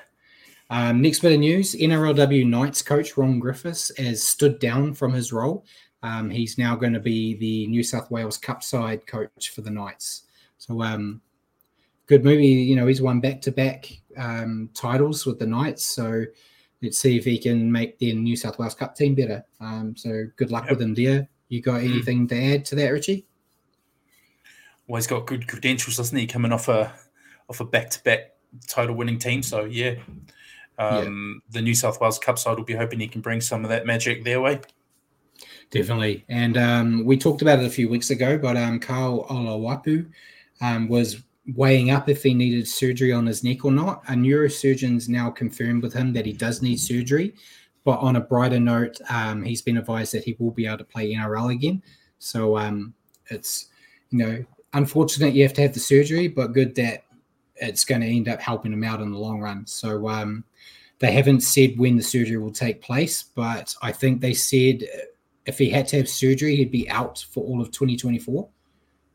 [SPEAKER 2] Um, next bit of news: NRLW Knights coach Ron Griffiths has stood down from his role. Um, he's now going to be the New South Wales Cup side coach for the Knights. So, um, good movie. You know, he's won back to back titles with the Knights. So, let's see if he can make the New South Wales Cup team better. Um, so good luck yep. with him there. You got mm. anything to add to that, Richie?
[SPEAKER 3] Well, he's got good credentials, doesn't he? Coming off a off a back to back title winning team. So yeah. Um, the New South Wales Cup side will be hoping he can bring some of that magic their way.
[SPEAKER 2] Definitely. And um, we talked about it a few weeks ago, but um, Karl Oloapu um, was weighing up if he needed surgery on his neck or not. A neurosurgeon's now confirmed with him that he does need surgery. But on a brighter note, um, he's been advised that he will be able to play NRL again. So um, it's, you know, unfortunate you have to have the surgery, but good that it's going to end up helping him out in the long run. So um, they haven't said when the surgery will take place, but I think they said if he had to have surgery, he'd be out for all of 2024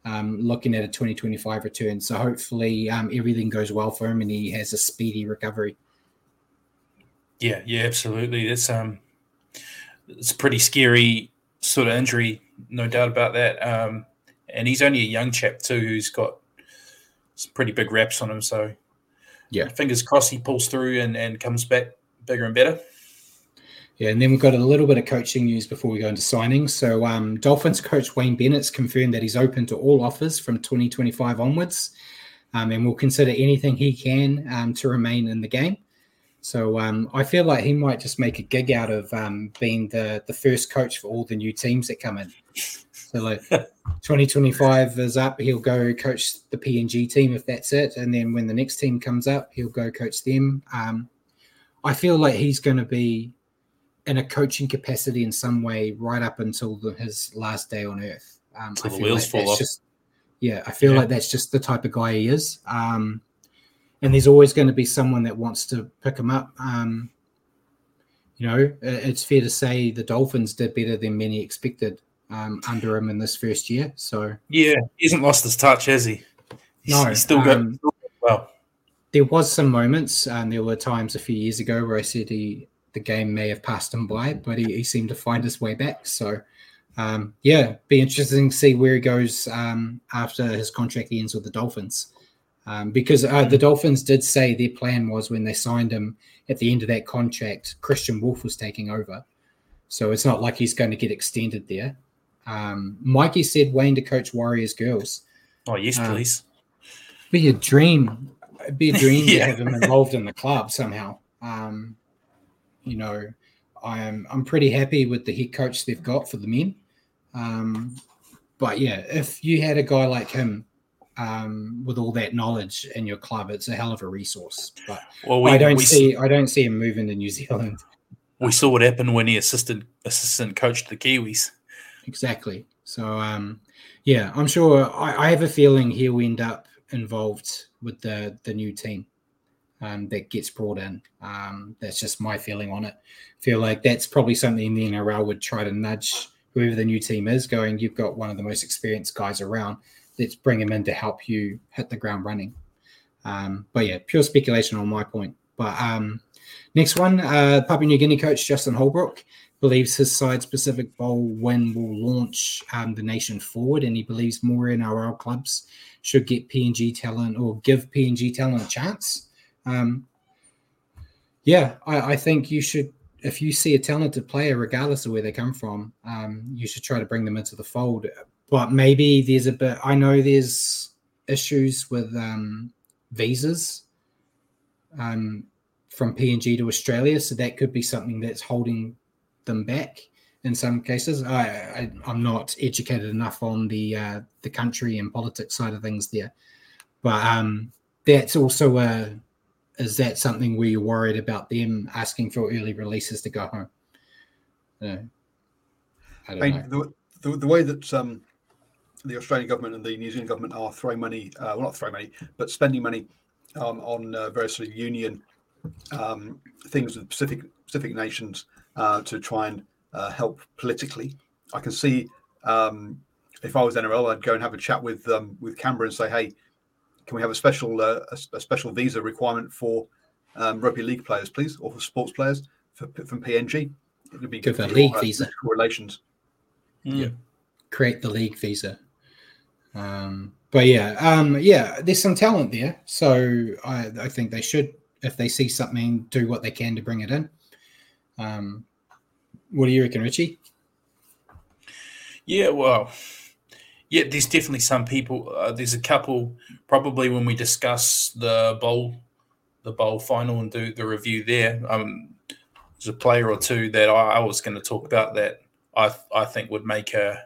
[SPEAKER 2] um, looking at a 2025 return. So hopefully um, everything goes well for him and he has a speedy recovery.
[SPEAKER 3] Yeah, yeah, absolutely. It's um, it's a pretty scary sort of injury, no doubt about that. Um, and he's only a young chap too, who's got some pretty big reps on him. So yeah, fingers crossed he pulls through and, and comes back bigger and better.
[SPEAKER 2] Yeah, and then we've got a little bit of coaching news before we go into signings. So, um, Dolphins coach Wayne Bennett's confirmed that he's open to all offers from 2025 onwards, um, and will consider anything he can um, to remain in the game. So, um, I feel like he might just make a gig out of um, being the the first coach for all the new teams that come in. So, like [laughs] 2025 is up, he'll go coach the PNG team if that's it, and then when the next team comes up, he'll go coach them. Um, I feel like he's going to be in a coaching capacity in some way right up until the, his last day on earth. Um, I feel like that's just, yeah, I feel yeah. like that's just the type of guy he is. Um, and there's always going to be someone that wants to pick him up. Um, you know, it's fair to say the Dolphins did better than many expected um, under him in this first year. So
[SPEAKER 3] yeah, he hasn't lost his touch, has he? He's, no, he's still got um, well.
[SPEAKER 2] There was some moments, and there were times a few years ago where I said he the game may have passed him by, but he, he seemed to find his way back. So, um, yeah, be interesting to see where he goes um, after his contract ends with the Dolphins. Um, because uh, the Dolphins did say their plan was when they signed him at the end of that contract, Kristian Woolf was taking over. So it's not like he's going to get extended there. Um, Mikey said Wayne to coach Warriors girls.
[SPEAKER 3] Oh, yes, uh, please.
[SPEAKER 2] Be a dream. be a dream [laughs] yeah. to have him involved in the club somehow. Um, you know, I'm I'm pretty happy with the head coach they've got for the men. Um, but yeah, if you had a guy like him um, with all that knowledge in your club, it's a hell of a resource. But well, we, I don't see I don't see him moving to New Zealand. [laughs]
[SPEAKER 3] We saw what happened when he assisted assistant coached the Kiwis.
[SPEAKER 2] Exactly. So um, yeah, I'm sure I, I have a feeling he'll end up involved with the the new team um, that gets brought in. Um, that's just my feeling on it. Feel like that's probably something the NRL would try to nudge whoever the new team is, going, you've got one of the most experienced guys around. Let's bring him in to help you hit the ground running. Um, but yeah, pure speculation on my point. But um, next one, uh, Papua New Guinea coach Justin Holbrook believes his side Pacific Bowl win will launch um, the nation forward, and he believes more NRL clubs should get PNG talent or give PNG talent a chance. Um, yeah, I, I, think you should, if you see a talented player, regardless of where they come from, um, you should try to bring them into the fold. But maybe there's a bit, I know there's issues with um, visas um, from PNG to Australia. So that could be something that's holding them back in some cases. I, I am not educated enough on the uh, the country and politics side of things there, but um, that's also a is that something where you're worried about them asking for early releases to go home? I
[SPEAKER 4] don't I mean, know. The, the, the, way that um, the Australian government and the New Zealand government are throwing money, uh, well, not throwing money, but spending money um, on uh, various sort of union um, things with Pacific Pacific nations uh, to try and uh, help politically. I can see um, if I was NRL, I'd go and have a chat with um, with Canberra and say, hey can we have a special uh, a, a, special visa requirement for um, rugby league players, please, or for sports players for, from PNG?
[SPEAKER 2] It would be good for league visa
[SPEAKER 4] relations.
[SPEAKER 2] Mm. Yeah, create the league visa. Um, but yeah, um, yeah, there's some talent there, so I, I think they should, if they see something, do what they can to bring it in. Um, what do you reckon, Richie?
[SPEAKER 3] Yeah, well, yeah, there's definitely some people. Uh, there's a couple probably when we discuss the bowl, the bowl final and do the review there. Um, there's a player or two that I, I was going to talk about that I I think would make a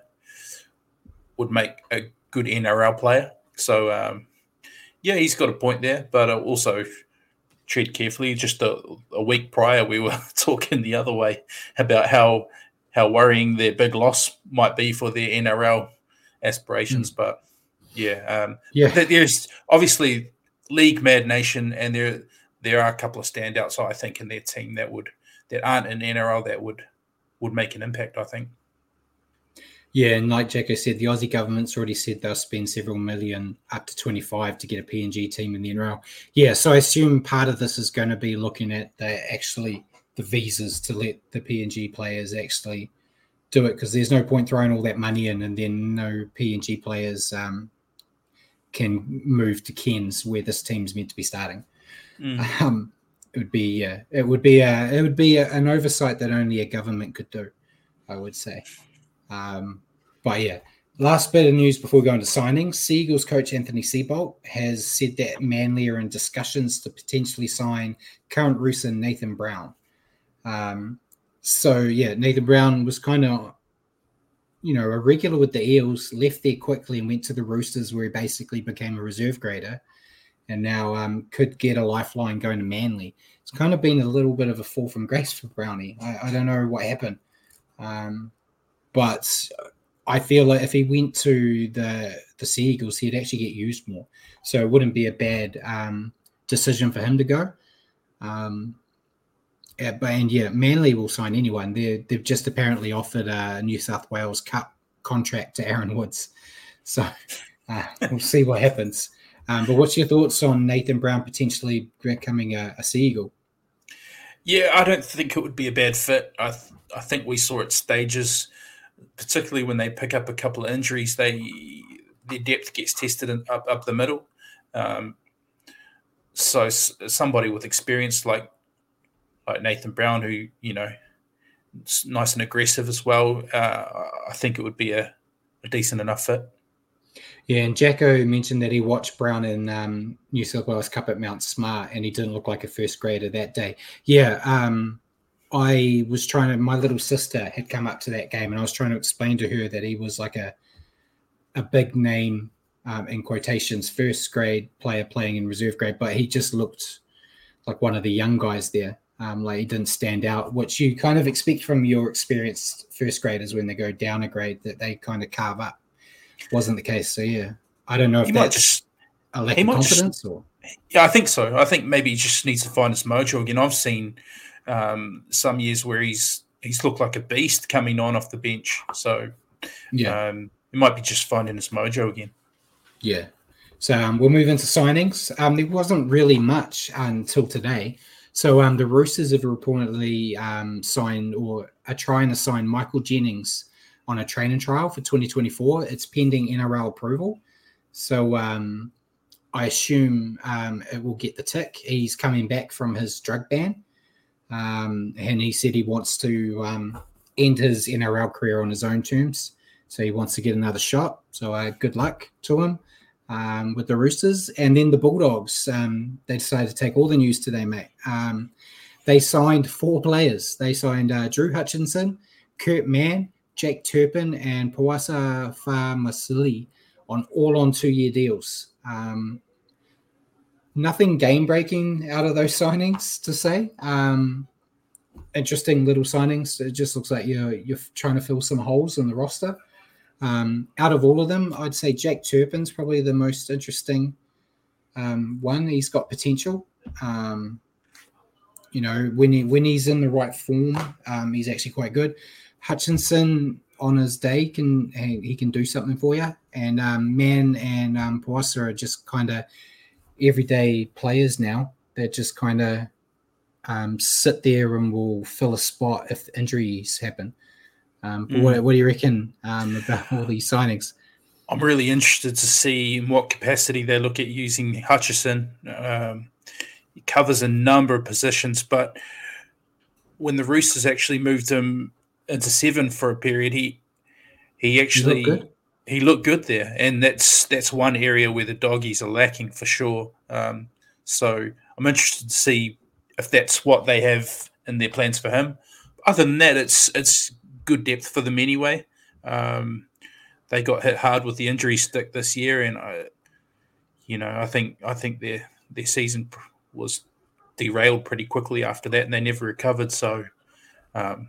[SPEAKER 3] would make a good NRL player. So um, yeah, he's got a point there, but uh, also tread carefully. Just a, a week prior, we were [laughs] talking the other way about how how worrying their big loss might be for their NRL aspirations. Mm. But yeah, um, yeah, there's obviously league mad nation, and there there are a couple of standouts I think in their team that would that aren't in NRL that would would make an impact. I think.
[SPEAKER 2] Yeah, and like Jacko said, the Aussie government's already said they'll spend several million, up to 25, to get a PNG team in the NRL. Yeah, so I assume part of this is going to be looking at the actually the visas to let the PNG players actually do it because there's no point throwing all that money in and then no PNG players um, can move to Cairns where this team's meant to be starting. Mm. Um, it would be uh, it would be a, it would be a, an oversight that only a government could do, I would say. Um, but yeah, last bit of news before we go into signings: Seagulls coach Anthony Seibold has said that Manly are in discussions to potentially sign current Rooster Nathan Brown. Um, so yeah, Nathan Brown was kind of, you know, a regular with the Eels, left there quickly and went to the Roosters, where he basically became a reserve grader, and now um, could get a lifeline going to Manly. It's kind of been a little bit of a fall from [laughs] grace for Brownie. I, I don't know what happened, um, but I feel like if he went to the the Seagulls, he'd actually get used more. So it wouldn't be a bad um, decision for him to go. Um, uh, but and yeah, Manly will sign anyone. They they've just apparently offered a New South Wales Cup contract to Aaron Woods, so uh, we'll see what happens. Um, but what's your thoughts on Nathan Brown potentially becoming a, a Seagull?
[SPEAKER 3] Yeah, I don't think it would be a bad fit. I th- I think we saw it stages, particularly when they pick up a couple of injuries. They their depth gets tested in, up up the middle. Um, so somebody with experience like like Nathan Brown, who you know, is nice and aggressive as well. Uh, I think it would be a, a, decent enough fit.
[SPEAKER 2] Yeah, and Jacko mentioned that he watched Brown in um, New South Wales Cup at Mount Smart, and he didn't look like a first grader that day. Yeah, um, I was trying to. My little sister had come up to that game, and I was trying to explain to her that he was like a a big name um, in quotations, first grade player playing in reserve grade, but he just looked like one of the young guys there. Um, like he didn't stand out, which you kind of expect from your experienced first graders when they go down a grade that they kind of carve up. Wasn't the case. So yeah, I don't know if he that's just, a lack of confidence just, or.
[SPEAKER 3] Yeah, I think so. I think maybe he just needs to find his mojo again. I've seen um, some years where he's he's looked like a beast coming on off the bench. So yeah, um, it might be just finding his mojo again.
[SPEAKER 2] Yeah. So um, we'll move into signings. Um, there wasn't really much until today. So um, the Roosters have reportedly um, signed or are trying to sign Michael Jennings on a training trial for 2024. It's pending NRL approval. So um, I assume um, it will get the tick. He's coming back from his drug ban. Um, and he said he wants to um, end his NRL career on his own terms. So he wants to get another shot. So uh, good luck to him um, with the Roosters. And then the Bulldogs, um, they decided to take all the news today, mate. Um, they signed four players. They signed uh, Drew Hutchison, Kurt Mann, Jake Turpin, and Poasa Faamausili on all on two year deals. Um, nothing game breaking out of those signings to say. Um, interesting little signings. It just looks like you're you're trying to fill some holes in the roster. Um, out of all of them, I'd say Jake Turpin's probably the most interesting um, one. He's got potential. Um, you know, when he when he's in the right form, um, he's actually quite good. Hutchison on his day can he can do something for you. And um, Mann and um, are just kind of everyday players now. They're just kind of um, sit there and will fill a spot if injuries happen. Um, mm. what, what, do you reckon um, about all these signings?
[SPEAKER 3] I'm really interested to see in what capacity they look at using Hutchison. Um, he covers a number of positions, but when the Roosters actually moved him into seven for a period, he he actually he, he looked good there, and that's that's one area where the doggies are lacking for sure. Um, so I'm interested to see if that's what they have in their plans for him. Other than that, it's it's good depth for them anyway. Um, they got hit hard with the injury stick this year, and I, you know, I think I think their their season was derailed pretty quickly after that, and they never recovered. So, um,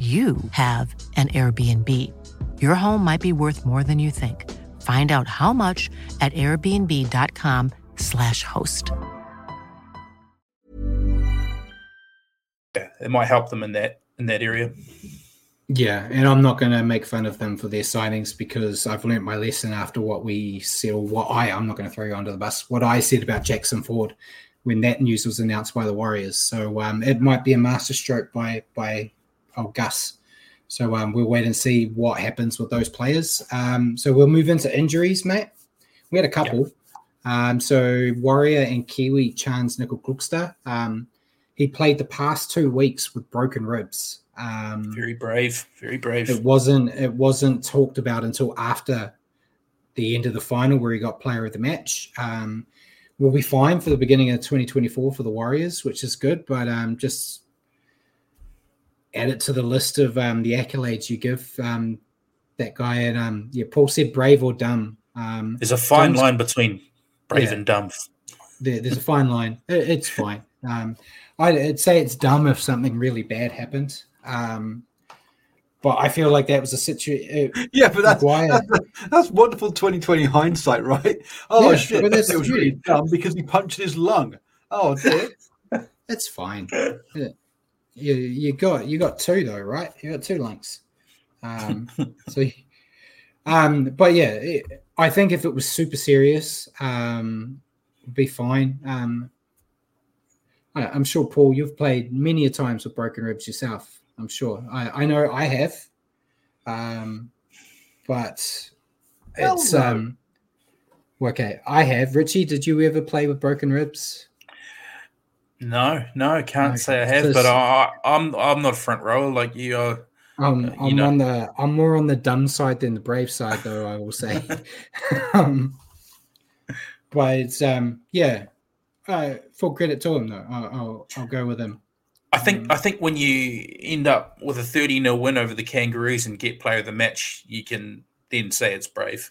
[SPEAKER 1] you have an Airbnb. Your home might be worth more than you think. Find out how much at airbnb.com/slash host.
[SPEAKER 3] Yeah, it might help them in that in that area.
[SPEAKER 2] Yeah, and I'm not going to make fun of them for their signings because I've learnt my lesson after what we said, or what I, I'm not going to throw you under the bus, what I said about Jackson Ford when that news was announced by the Warriors. So um, it might be a masterstroke by by oh, Gus. So um, we'll wait and see what happens with those players. Um, so we'll move into injuries, mate. We had a couple. Yep. Um, so Warrior and Kiwi Chance Nicoll-Klokstad. Um, he played the past two weeks with broken ribs. Um,
[SPEAKER 3] very brave, very brave.
[SPEAKER 2] It wasn't. It wasn't talked about until after the end of the final, where he got player of the match. Um, we'll be fine for the beginning of 2024 for the Warriors, which is good. But um, just add it to the list of um, the accolades you give um, that guy. And um, yeah, Paul said brave or dumb. Um,
[SPEAKER 3] there's a fine line between brave yeah, and dumb.
[SPEAKER 2] There, there's a fine line. It, it's fine. Um, I'd say it's dumb if something really bad happened. Um, but I feel like that was a situation.
[SPEAKER 4] Uh, yeah, but that's, that's, that's wonderful 2020 hindsight, right? Oh
[SPEAKER 2] yeah,
[SPEAKER 4] shit, it was really dumb because he punched his lung. Oh dear. [laughs]
[SPEAKER 2] It's fine. Yeah [laughs] you you got you got two though, right? You got two links. Um, [laughs] so, um, but yeah, it, I think if it was super serious, um, would be fine. Um, I, I'm sure, Paul, you've played many a times with broken ribs yourself. I'm sure. I, I know I have. Um, but it's um, okay. I have. Richie, did you ever play with broken ribs?
[SPEAKER 3] No, no, I can't okay. say I have, but I, am I'm, I'm not a front rower like you are.
[SPEAKER 2] I'm, uh, I'm on the I'm more on the dumb side than the brave side, though I will say. [laughs] um, but it's um yeah, uh, full credit to him though. I'll I'll, I'll go with him.
[SPEAKER 3] I think um, I think when you end up with a 30 0 win over the Kangaroos and get player of the match, you can then say it's brave.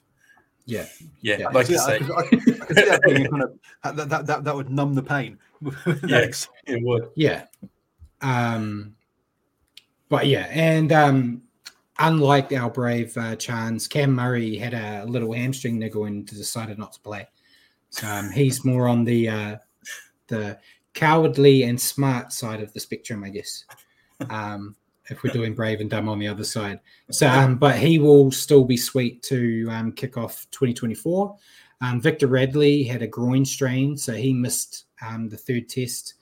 [SPEAKER 2] Yeah,
[SPEAKER 3] yeah, yeah. like you say, I, I, I,
[SPEAKER 4] that, that, that, that, that would numb the pain. [laughs]
[SPEAKER 3] yes, it would.
[SPEAKER 2] Yeah. Um, but yeah, and um, unlike our brave uh, Chance, Cam Murray had a little hamstring niggle and decided not to play. So um, he's more on the uh, the cowardly and smart side of the spectrum, I guess. Um, if we're doing brave and dumb on the other side. So, um, but he will still be sweet to um, kick off 2024. Um, Victor Radley had a groin strain, so he missed um, the third test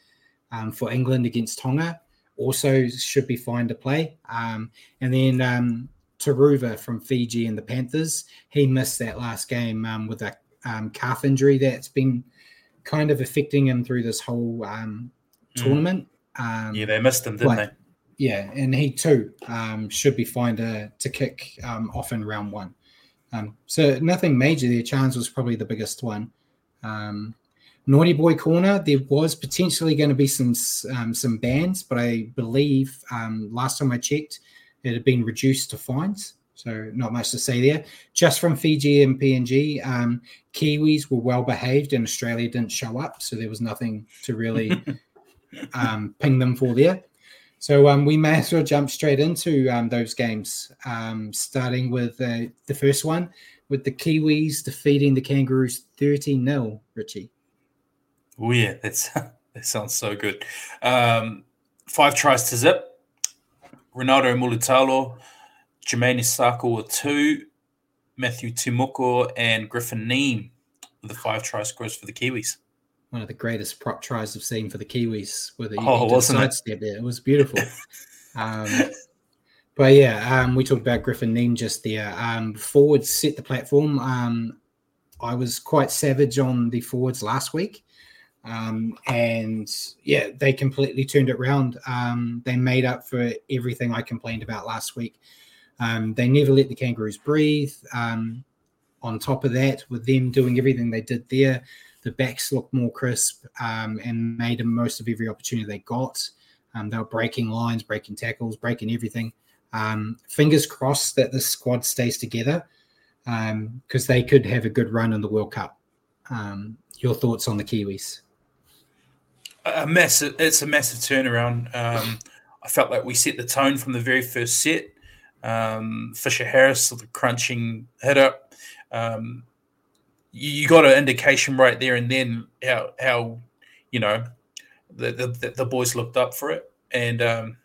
[SPEAKER 2] um, for England against Tonga. Also, should be fine to play. Um, and then um, Turuva from Fiji and the Panthers, he missed that last game with a calf injury that's been kind of affecting him through this whole mm. tournament.
[SPEAKER 3] yeah, they missed him, didn't they?
[SPEAKER 2] Yeah, and he too um, should be fine to to kick um, off in round one. Um, so nothing major there. Chance was probably the biggest one. Um, Naughty Boy Corner, there was potentially going to be some um, some bans, but I believe um, last time I checked, it had been reduced to fines. So not much to say there. Just from Fiji and PNG, um, Kiwis were well behaved, and Australia didn't show up, so there was nothing to really [laughs] um, ping them for there. So um, we may as well jump straight into um, those games, um, starting with uh, the first one with the Kiwis defeating the Kangaroos 30 0, Richie.
[SPEAKER 3] Oh, yeah, that's, [laughs] that sounds so good. Um, five tries to zip. Ronaldo Mulitalo, Jermaine Isaako with two, Matthew Timoko, and Griffin Neame with the five try scores for the Kiwis.
[SPEAKER 2] One of the greatest prop tries I've seen for the Kiwis with the
[SPEAKER 3] oh, wasn't
[SPEAKER 2] sidestep there. It was beautiful. [laughs] um, but yeah, um, we talked about Griffin Neame just there. Um, forwards set the platform. Um, I was quite savage on the forwards last week. Um, and yeah, they completely turned it around. Um, they made up for everything I complained about last week. Um, they never let the Kangaroos breathe. Um, on top of that, with them doing everything they did there, the backs looked more crisp um, and made the most of every opportunity they got. Um, they were breaking lines, breaking tackles, breaking everything. fingers crossed that the squad stays together because they could have a good run in the World Cup. your thoughts on the Kiwis?
[SPEAKER 3] A massive it's a massive turnaround. Um, i felt like we set the tone from the very first set. Um, fisher harris the crunching hitter um, you, you, got an indication right there and then how how you know the the, the boys looked up for it. And um,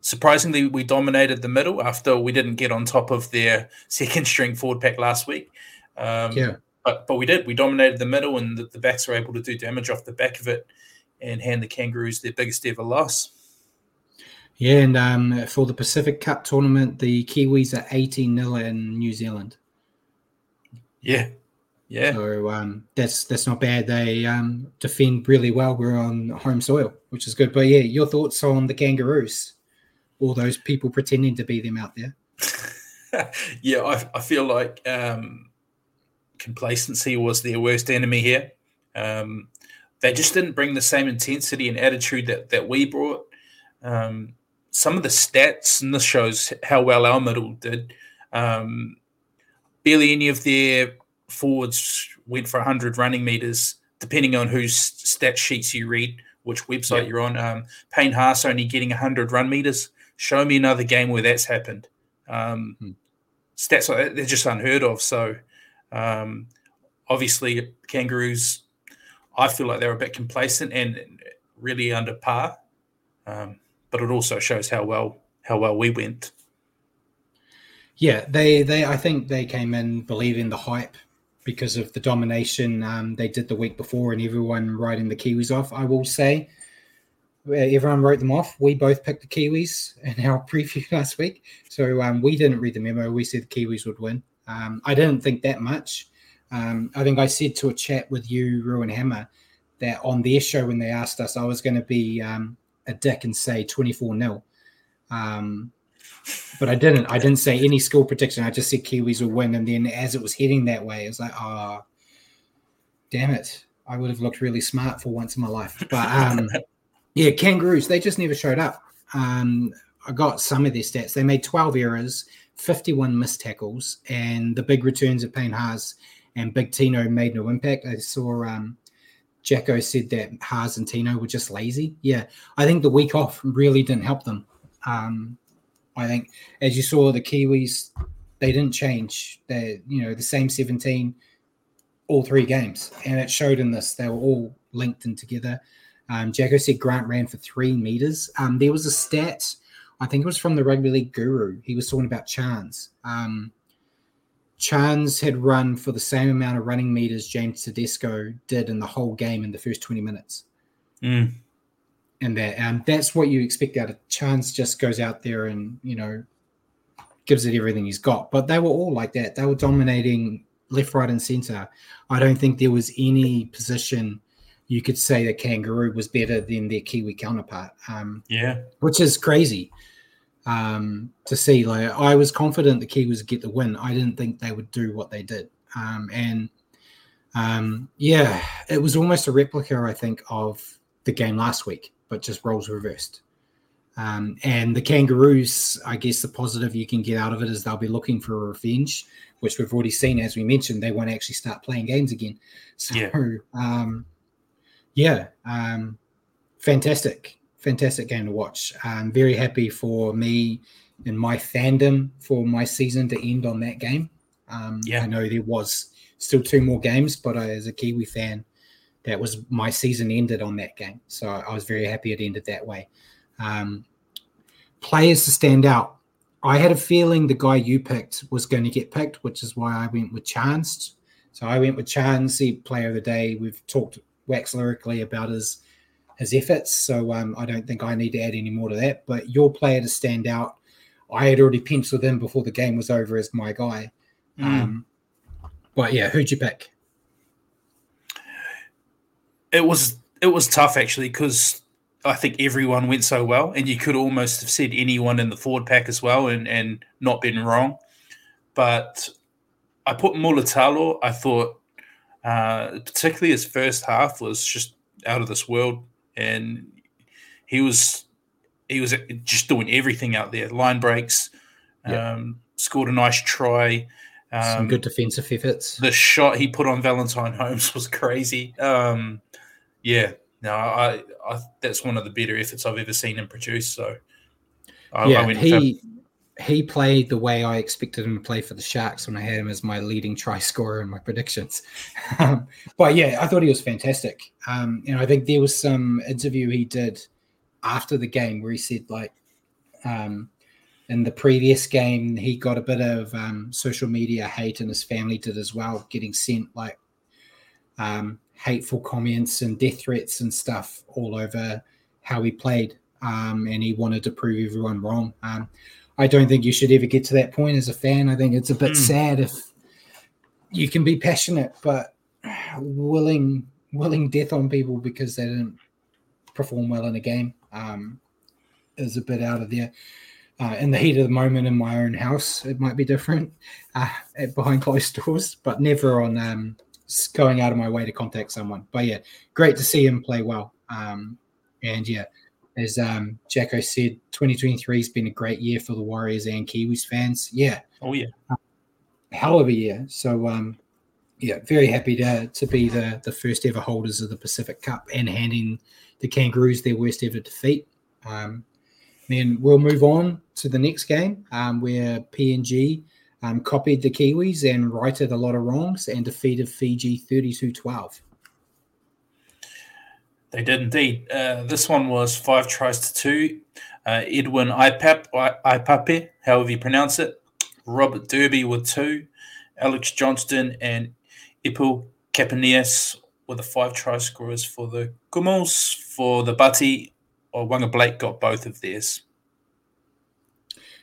[SPEAKER 3] surprisingly we dominated the middle after we didn't get on top of their [laughs] second string forward pack last week. Um,
[SPEAKER 2] yeah.
[SPEAKER 3] but but we did. We dominated the middle and the, the backs were able to do damage off the back of it and hand the Kangaroos their biggest ever loss.
[SPEAKER 2] Yeah, and um, for the Pacific Cup tournament, the Kiwis are 18 0 in New Zealand.
[SPEAKER 3] Yeah, yeah.
[SPEAKER 2] So um, that's that's not bad. They um, defend really well. We're on home soil, which is good. But yeah, your thoughts on the Kangaroos? All those people pretending to be them out there. [laughs]
[SPEAKER 3] yeah, I, I feel like um, complacency was their worst enemy here. Um, they just didn't bring the same intensity and attitude that, that we brought. Um, some of the stats, and this shows how well our middle did. Um, barely any of their forwards went for 100 running meters, depending on whose stat sheets you read, which website yeah. you're on. Um, Payne Haas only getting 100 run meters. Show me another game where that's happened. Um, hmm. Stats like that, they're just unheard of. So, um, obviously, Kangaroos I feel like they're a bit complacent and really under par. Um, but it also shows how well how well we went.
[SPEAKER 2] Yeah, they they I think they came in believing the hype because of the domination um, they did the week before and everyone writing the Kiwis off. I will say, everyone wrote them off. We both picked the Kiwis in our [laughs] preview last week, so um, we didn't read the memo. We said the Kiwis would win. Um, I didn't think that much. Um, I think I said to a chat with you, Ruin Hammer, that on their show when they asked us, I was going to be um, a dick and say 24 0. Um, but I didn't. I didn't say any score prediction. I just said Kiwis will win. And then as it was heading that way, it was like, oh, damn it. I would have looked really smart for once in my life. But um, [laughs] yeah, Kangaroos, they just never showed up. Um, I got some of their stats. They made 12 errors, 51 missed tackles, and the big returns of Payne Haas and Big Tino made no impact. I saw um, Jacko said that Haas and Tino were just lazy. Yeah, I think the week off really didn't help them. Um, I think, as you saw, the Kiwis they didn't change. They, you know, the same seventeen all three games, and it showed in this. They were all linked in together. Um, Jacko said Grant ran for three meters. Um, there was a stat, I think it was from the Rugby League Guru. He was talking about Chance. Um, Chance had run for the same amount of running meters James Tedesco did in the whole game in the first 20 minutes.
[SPEAKER 3] Mm.
[SPEAKER 2] And that um, that's what you expect out of Chance just goes out there and, you know, gives it everything he's got. But they were all like that. They were dominating left, right, and center. I don't think there was any position you could say that Kangaroo was better than their Kiwi counterpart. Um,
[SPEAKER 3] yeah.
[SPEAKER 2] Which is crazy um, to see. Like I was confident the Kiwis would get the win. I didn't think they would do what they did. Um, and Um, yeah, it was almost a replica, I think, of the game last week, but just roles reversed. Um, and the Kangaroos, I guess the positive you can get out of it is they'll be looking for a revenge, which we've already seen, as we mentioned, they won't actually start playing games again. [laughs] So, yeah, um, yeah um, fantastic, fantastic game to watch. I'm very happy for me and my fandom for my season to end on that game. Um, yeah, I know there was still two more games, but I, as a Kiwi fan, that was my season ended on that game. So I was very happy it ended that way. Um, players to stand out. I had a feeling the guy you picked was going to get picked, which is why I went with Chance. So I went with Chance, the player of the day. We've talked wax lyrically about his his efforts, so um, I don't think I need to add any more to that. But your player to stand out, I had already penciled in before the game was over as my guy. Mm. Um, but yeah, who'd you pick?
[SPEAKER 3] It was it was tough actually because I think everyone went so well, and you could almost have said anyone in the forward pack as well, and and not been wrong. But I put Mulitalo. I thought, uh, particularly his first half was just out of this world, and he was he was just doing everything out there. Line breaks, yep. um, scored a nice try.
[SPEAKER 2] Um, Some good defensive efforts.
[SPEAKER 3] The shot he put on Valentine Holmes [laughs] was crazy. Um, yeah, no, I, I, that's one of the better efforts I've ever seen him produce. So,
[SPEAKER 2] I, yeah, I he he played the way I expected him to play for the Sharks when I had him as my leading try scorer in my predictions. [laughs] Um, but yeah, I thought he was fantastic. Um, and I think there was some interview he did after the game where he said like um, in the previous game he got a bit of um, social media hate and his family did as well getting sent like um, hateful comments and death threats and stuff all over how he played um, and he wanted to prove everyone wrong i don't think you should ever get to that point as a fan i think it's a bit mm. sad if you can be passionate but willing willing death on people because they didn't perform well in a game um, is a bit out of there. Uh, in the heat of the moment in my own house, it might be different uh, behind closed [laughs] doors, but never on um, going out of my way to contact someone. But yeah, great to see him play well. Um, and yeah, as um, Jacko said, 2023 has been a great year for the Warriors and Kiwis fans. Yeah.
[SPEAKER 3] Oh, yeah. Uh,
[SPEAKER 2] hell of a year. So, um, yeah, very happy to, to be the, the first ever holders of the Pacific Cup and handing the Kangaroos their worst ever defeat. Um, then we'll move on to the next game um, where PNG um, copied the Kiwis and righted a lot of wrongs and defeated Fiji 32 12.
[SPEAKER 3] They did indeed. Uh, this one was five tries to two. Uh, Edwin Ipap, Ipape, however you pronounce it. Robert Derby with two. Alex Johnston and Ipu Kapanias were the five try scorers for the Kumuls. For the Bati, or Waqa Blake got both of theirs.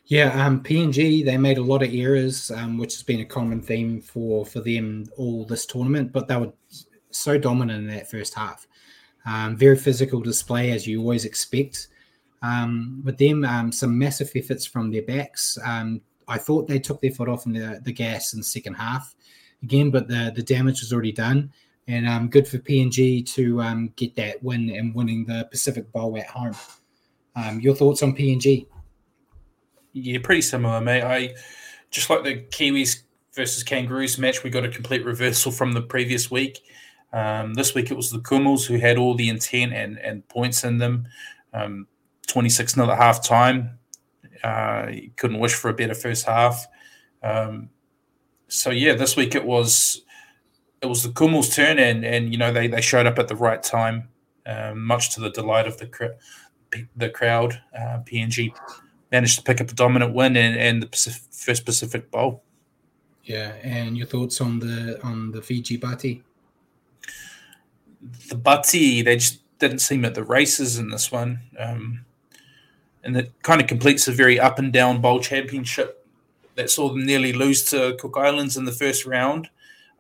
[SPEAKER 2] Yeah, um, PNG they made a lot of errors, um, which has been a common theme for for them all this tournament. But they were so dominant in that first half. Um, very physical display as you always expect. Um, with them, um, some massive efforts from their backs. Um, I thought they took their foot off in the, the gas in the second half again, but the the damage was already done and um, good for PNG to get that win and winning the Pacific Bowl at home. Your thoughts on PNG?
[SPEAKER 3] Yeah, pretty similar, mate. I just like the Kiwis versus Kangaroos match. We got a complete reversal from the previous week. Um, this week it was the Kumuls who had all the intent and, and points in them. Um, 26 0 at half time. Uh, couldn't wish for a better first half. Um, so yeah, this week it was it was the Kumuls' turn, and and you know they they showed up at the right time, um, much to the delight of the the crowd. Uh, PNG managed to pick up a dominant win and, and the Pacific, first Pacific Bowl.
[SPEAKER 2] Yeah, and your thoughts on the on the Fiji Bati?
[SPEAKER 3] The Bati, they just didn't seem at the races in this one, um, and it kind of completes a very up and down bowl championship that saw them nearly lose to Cook Islands in the first round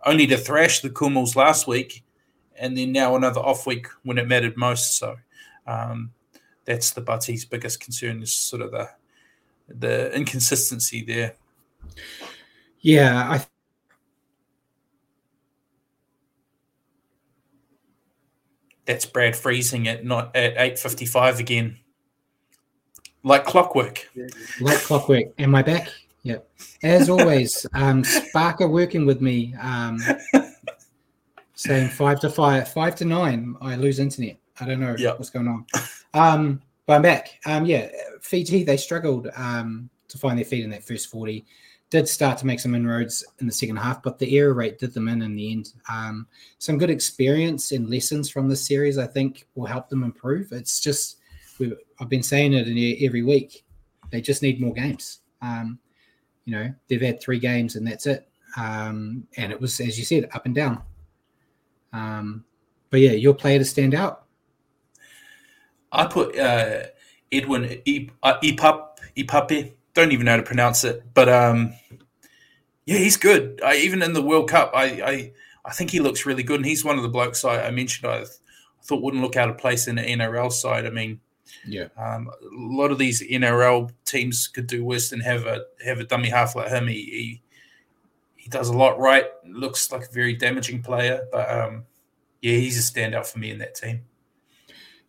[SPEAKER 3] only to thrash the Kumuls last week, and then now another off week when it mattered most. So um, that's the Bati's biggest concern is sort of the the inconsistency there.
[SPEAKER 2] Yeah, I
[SPEAKER 3] that's Brad freezing at not at eight fifty five again, like clockwork.
[SPEAKER 2] Like clockwork. Am I back? Yep. As always, um, Sparker working with me, um, saying five to five, five to nine. I lose internet. I don't know
[SPEAKER 3] Yep.
[SPEAKER 2] what's going on. Um, but I'm back. Um, yeah, Fiji they struggled um, to find their feet in that first forty. Did start to make some inroads in the second half, but the error rate did them in in the end. Um, some good experience and lessons from this series, I think, will help them improve. It's just I've been saying it every week. They just need more games. Um, you know, they've had three games and that's it. Um, and it was, as you said, up and down. Um, but yeah, your player to stand out.
[SPEAKER 3] I put uh, Edwin E- uh, Ipape. Don't even know how to pronounce it, but um, yeah, he's good. I, even in the World Cup, I, I I think he looks really good, and he's one of the blokes I, I mentioned. I, I thought wouldn't look out of place in the NRL side. I mean,
[SPEAKER 2] Yeah.
[SPEAKER 3] um, a lot of these NRL teams could do worse than have a have a dummy half like him. He he, he does a lot right. Looks like a very damaging player, but um, yeah, he's a standout for me in that team.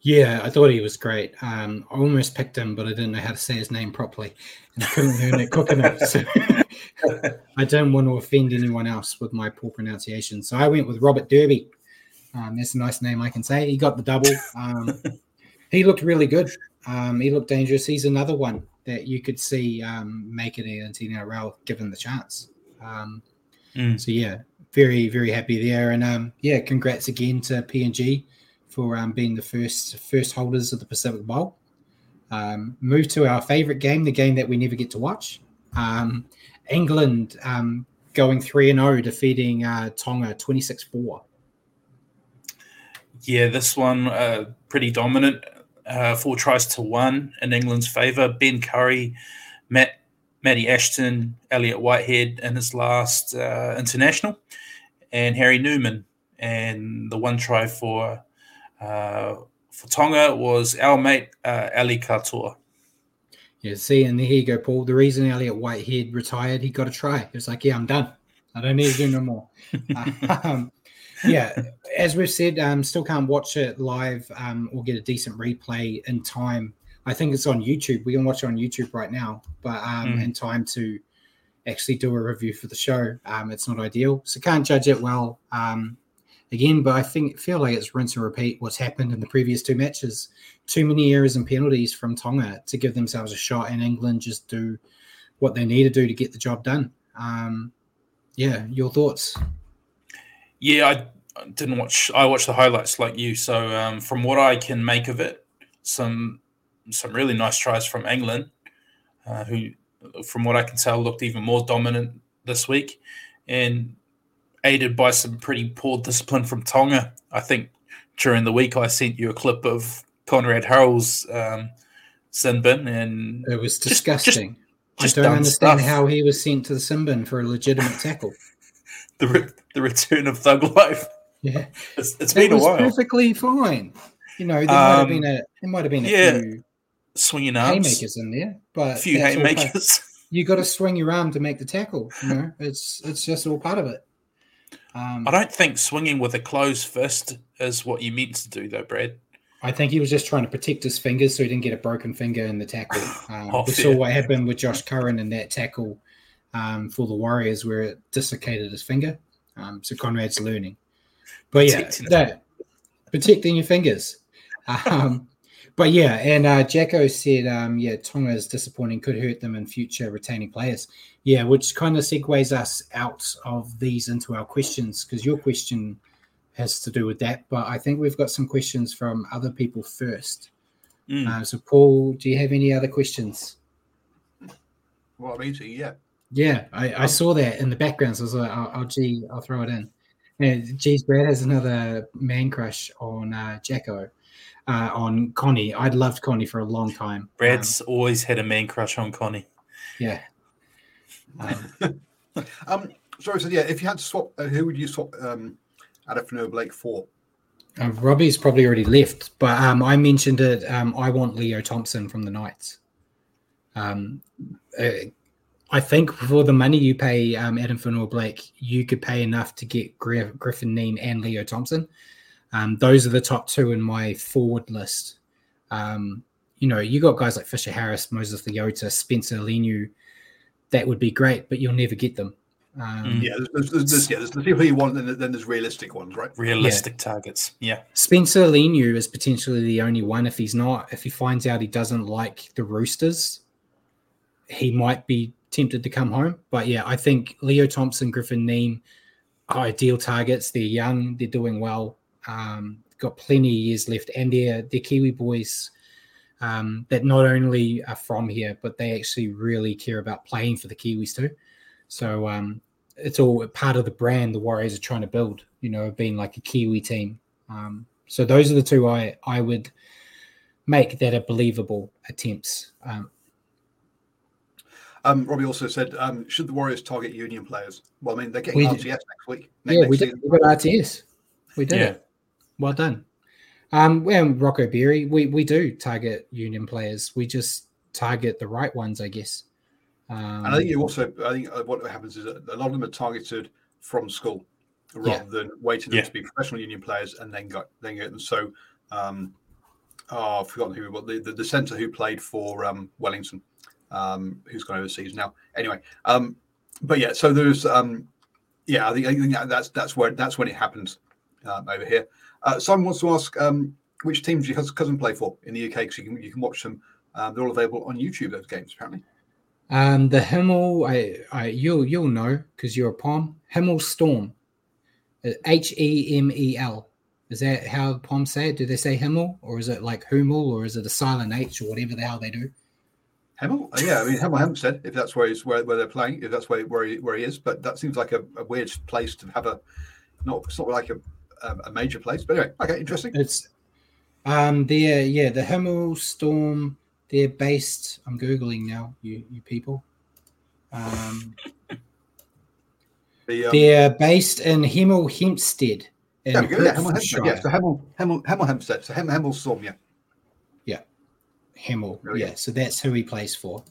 [SPEAKER 2] Yeah, I thought he was great. Um, I almost picked him, but I didn't know how to say his name properly, and I couldn't learn it enough. So I don't want to offend anyone else with my poor pronunciation. So I went with Robert Derby. Um, that's a nice name I can say. He got the double. Um, he looked really good. Um, he looked dangerous. He's another one that you could see um, make it into NRL given the chance. Um,
[SPEAKER 3] Mm.
[SPEAKER 2] So yeah, very very happy there, and um, yeah, congrats again to PNG for um, being the first first holders of the Pacific Bowl. Um, move to our favorite game, the game that we never get to watch. Um, England um, going three and zero, defeating uh, Tonga twenty six four.
[SPEAKER 3] Yeah, this one uh, pretty dominant. Uh, four tries to one in England's favour. Ben Currie, Matt, Matty Ashton, Elliott Whitehead in his last uh, international, and Harry Newman. And the one try for uh, for Tonga was our mate uh, Ali Katoa.
[SPEAKER 2] Yeah, see, and here you go, Paul. The reason Elliott Whitehead retired, he got a try. He was like, "Yeah, I'm done. I don't need to do no more." [laughs] um, yeah, as we've said, um, still can't watch it live um, or get a decent replay in time. I think it's on YouTube. We can watch it on YouTube right now, but um,
[SPEAKER 3] Mm.
[SPEAKER 2] in time to actually do a review for the show, um, it's not ideal. So can't judge it well um, again. But I think feel like it's rinse and repeat what's happened in the previous two matches. Too many errors and penalties from Tonga to give themselves a shot, and England just do what they need to do to get the job done. Um, yeah, your thoughts?
[SPEAKER 3] Yeah, I didn't watch. I watched the highlights like you. So um, from what I can make of it, some some really nice tries from England, uh, who, from what I can tell, looked even more dominant this week, and aided by some pretty poor discipline from Tonga. I think during the week I sent you a clip of Konrad Hurrell's um, sin bin, and
[SPEAKER 2] It was
[SPEAKER 3] Just- just-
[SPEAKER 2] disgusting.
[SPEAKER 3] just
[SPEAKER 2] I don't understand
[SPEAKER 3] stuff.
[SPEAKER 2] how he was sent to the sin bin for a legitimate tackle. [laughs]
[SPEAKER 3] the re- the return of thug life.
[SPEAKER 2] Yeah, [laughs]
[SPEAKER 3] It's, it's
[SPEAKER 2] it
[SPEAKER 3] been a
[SPEAKER 2] was
[SPEAKER 3] while.
[SPEAKER 2] perfectly fine. You know, there might have
[SPEAKER 3] Um,
[SPEAKER 2] been a there might have been a
[SPEAKER 3] yeah,
[SPEAKER 2] few
[SPEAKER 3] Swinging arms,
[SPEAKER 2] haymakers in there, but
[SPEAKER 3] a few
[SPEAKER 2] that's all part-
[SPEAKER 3] haymakers. [laughs]
[SPEAKER 2] You got to swing your arm to make the tackle. You know, it's it's just all part of it. Um,
[SPEAKER 3] I don't think swinging with a closed fist is what you meant to do, though, Brad.
[SPEAKER 2] I think he was just trying to protect his fingers so he didn't get a broken finger in the tackle. [laughs] Um,
[SPEAKER 3] Oh,
[SPEAKER 2] we
[SPEAKER 3] fair.
[SPEAKER 2] saw what happened with Josh Curran in that tackle um, for the Warriors where it dislocated his finger. Um, so Konrad's learning. But yeah,
[SPEAKER 3] Protecting
[SPEAKER 2] that, protecting your fingers. [laughs] Um, but yeah, and uh, Jacko said, um, yeah, Tonga is disappointing, could hurt them in future retaining players. Yeah, which kind of segues us out of these into our questions because your question has to do with that. But I think we've got some questions from other people first.
[SPEAKER 3] Mm.
[SPEAKER 2] Uh, so, Paul, do you have any other questions?
[SPEAKER 4] Well, I'm easy, yeah.
[SPEAKER 2] Yeah, I, I saw that in the background. So I was like, I'll, I'll, gee, I'll throw it in. And geez, Brad has another man crush on uh, Jacko, uh, on Connie. I'd loved Connie for a long time.
[SPEAKER 3] Brad's always had a man crush on Connie.
[SPEAKER 2] Um, yeah. Um, [laughs]
[SPEAKER 4] Um, sorry, so yeah, if you had to swap, uh, who would you swap um, Adam Fonua-Blake for?
[SPEAKER 2] uh, Robbie's probably already left, but um, I mentioned it. Um, I want Leo Thompson from the Knights. Um, uh, I think for the money you pay um, Adam Fonua-Blake, you could pay enough to get Gri- Griffin Neame and Leo Thompson. Um, those are the top two in my forward list. Um, you know, you got guys like Fisher Harris, Moses Leota, Spencer Leniu. That would be great, but you'll never get them. Um,
[SPEAKER 4] Yeah, there's, there's, there's, yeah, there's the people you want, and then then there's realistic ones, right?
[SPEAKER 3] Realistic targets. Yeah.
[SPEAKER 2] Spencer Leniu is potentially the only one. If he's not, if he finds out he doesn't like the Roosters, he might be tempted to come home. But yeah, I think Leo Thompson, Griffin Neame are ideal targets. They're young, they're doing well, um, got plenty of years left, and they're they're Kiwi boys um, that not only are from here, but they actually really care about playing for the Kiwis too. So um, it's all part of the brand the Warriors are trying to build. You know, being like a Kiwi team. Um, so those are the two I I would make that are believable attempts. Um,
[SPEAKER 4] Um, Robbie also said, um, should the Warriors target union players? Well, I mean, they're getting
[SPEAKER 2] We
[SPEAKER 4] RTS
[SPEAKER 2] did-
[SPEAKER 4] next week. Ne-
[SPEAKER 2] yeah,
[SPEAKER 4] next
[SPEAKER 2] we did.
[SPEAKER 4] season.
[SPEAKER 2] We got RTS. We did
[SPEAKER 3] Yeah.
[SPEAKER 2] it. Well done. Um, and Rocco Berry, we we do target union players. We just target the right ones, I guess. Um,
[SPEAKER 4] And I think you also, I think uh, what happens is that a lot of them are targeted from school rather
[SPEAKER 2] Yeah.
[SPEAKER 4] than waiting
[SPEAKER 3] Yeah.
[SPEAKER 4] to be professional union players and then got then get them. So, um, oh, I've forgotten who, but the, the, the centre who played for um, Wellington, um, who's gone overseas now. Anyway, um, but yeah, so there's, um, yeah, I think, I think that's that's where that's when it happens um, over here. Uh, Simon wants to ask um, which teams your cousin play for in the UK because you can you can watch them. Um, they're all available on YouTube. Those games apparently.
[SPEAKER 2] Um, the Himmel, I, I, you'll you'll know because you're a Pom. Himmel Storm, H E M E L. Is that how Pom say it? Do they say Himmel or is it like Hummel or is it a silent H or whatever the hell they do?
[SPEAKER 4] Hemel, Uh, yeah, I mean Hemel Hempstead, if that's where he's where, where they're playing, if that's where where he, where he is, but that seems like a, a weird place to have a not it's not like a a, a major place, but anyway, okay, interesting.
[SPEAKER 2] It's um they're yeah the Himmel Storm. They're based. I'm googling now. You you people. Um,
[SPEAKER 4] The, um,
[SPEAKER 2] they're based in Hemel Hempstead. in
[SPEAKER 4] go, yeah, Hemel Hempstead, yeah, so Hemel Hemel Hemel Hempstead, so Hem, Hemel Storm, yeah.
[SPEAKER 2] Hemel.
[SPEAKER 4] There we.
[SPEAKER 2] Yeah, so that's who he plays for.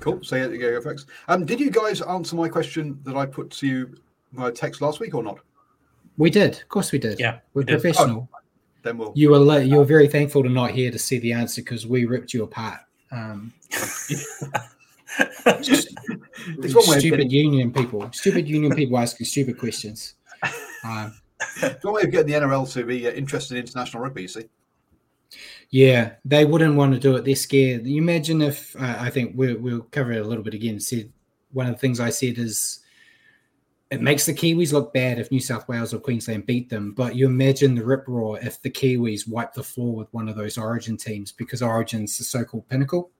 [SPEAKER 4] Cool. So yeah, there you go, folks. Um, did you guys answer my question that I put to you via text last week or not?
[SPEAKER 2] We did, of course, we did.
[SPEAKER 3] Yeah,
[SPEAKER 2] we're
[SPEAKER 3] we did.
[SPEAKER 2] professional.
[SPEAKER 4] Then we'll
[SPEAKER 2] You were li- you were very thankful to not here to see the answer because we ripped you apart. Um, [laughs] [laughs]
[SPEAKER 4] it's one
[SPEAKER 2] stupid union people, stupid union people asking stupid questions. Um,
[SPEAKER 4] it's one way of getting the NRL to be uh, interested in international rugby, you see.
[SPEAKER 2] yeah, they wouldn't want to do it. They're scared. You imagine if uh, I think we'll, we'll cover it a little bit again. Said one of the things I said is it makes the Kiwis look bad if New South Wales or Queensland beat them. But you imagine the rip roar if the Kiwis wipe the floor with one of those Origin teams because Origin's the so-called pinnacle.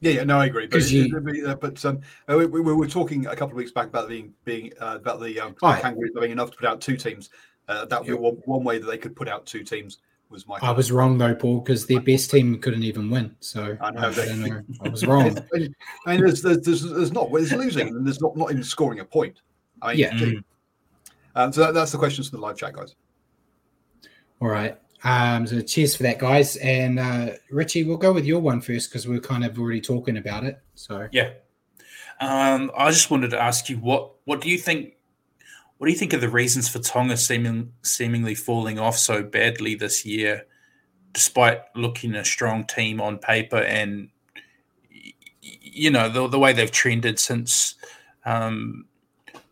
[SPEAKER 4] Yeah, yeah, no, I agree. But,
[SPEAKER 2] you-
[SPEAKER 4] but um, uh, we, we, we were talking a couple of weeks back about being being uh, about the um. Kangaroos having enough to put out two teams. Uh, that would be one, one way that they could put out two teams. Was my
[SPEAKER 2] I was wrong though, Paul, because their best team couldn't even win. So
[SPEAKER 4] I
[SPEAKER 2] I,
[SPEAKER 4] know.
[SPEAKER 2] don't know. I was [laughs] wrong.
[SPEAKER 4] I mean, there's, there's, there's, there's not there's losing and there's not not even scoring a point. I mean,
[SPEAKER 2] Yeah.
[SPEAKER 4] gee. Um, so that, that's the questions from the live chat, guys.
[SPEAKER 2] All right. Um, so cheers for that, guys. And uh, Richie, we'll go with your one first because we're kind of already talking about it. So
[SPEAKER 3] Yeah. Um, I just wanted to ask you what what do you think what do you think are the reasons for Tonga seeming seemingly falling off so badly this year, despite looking a strong team on paper and y- y- you know the the way they've trended since um,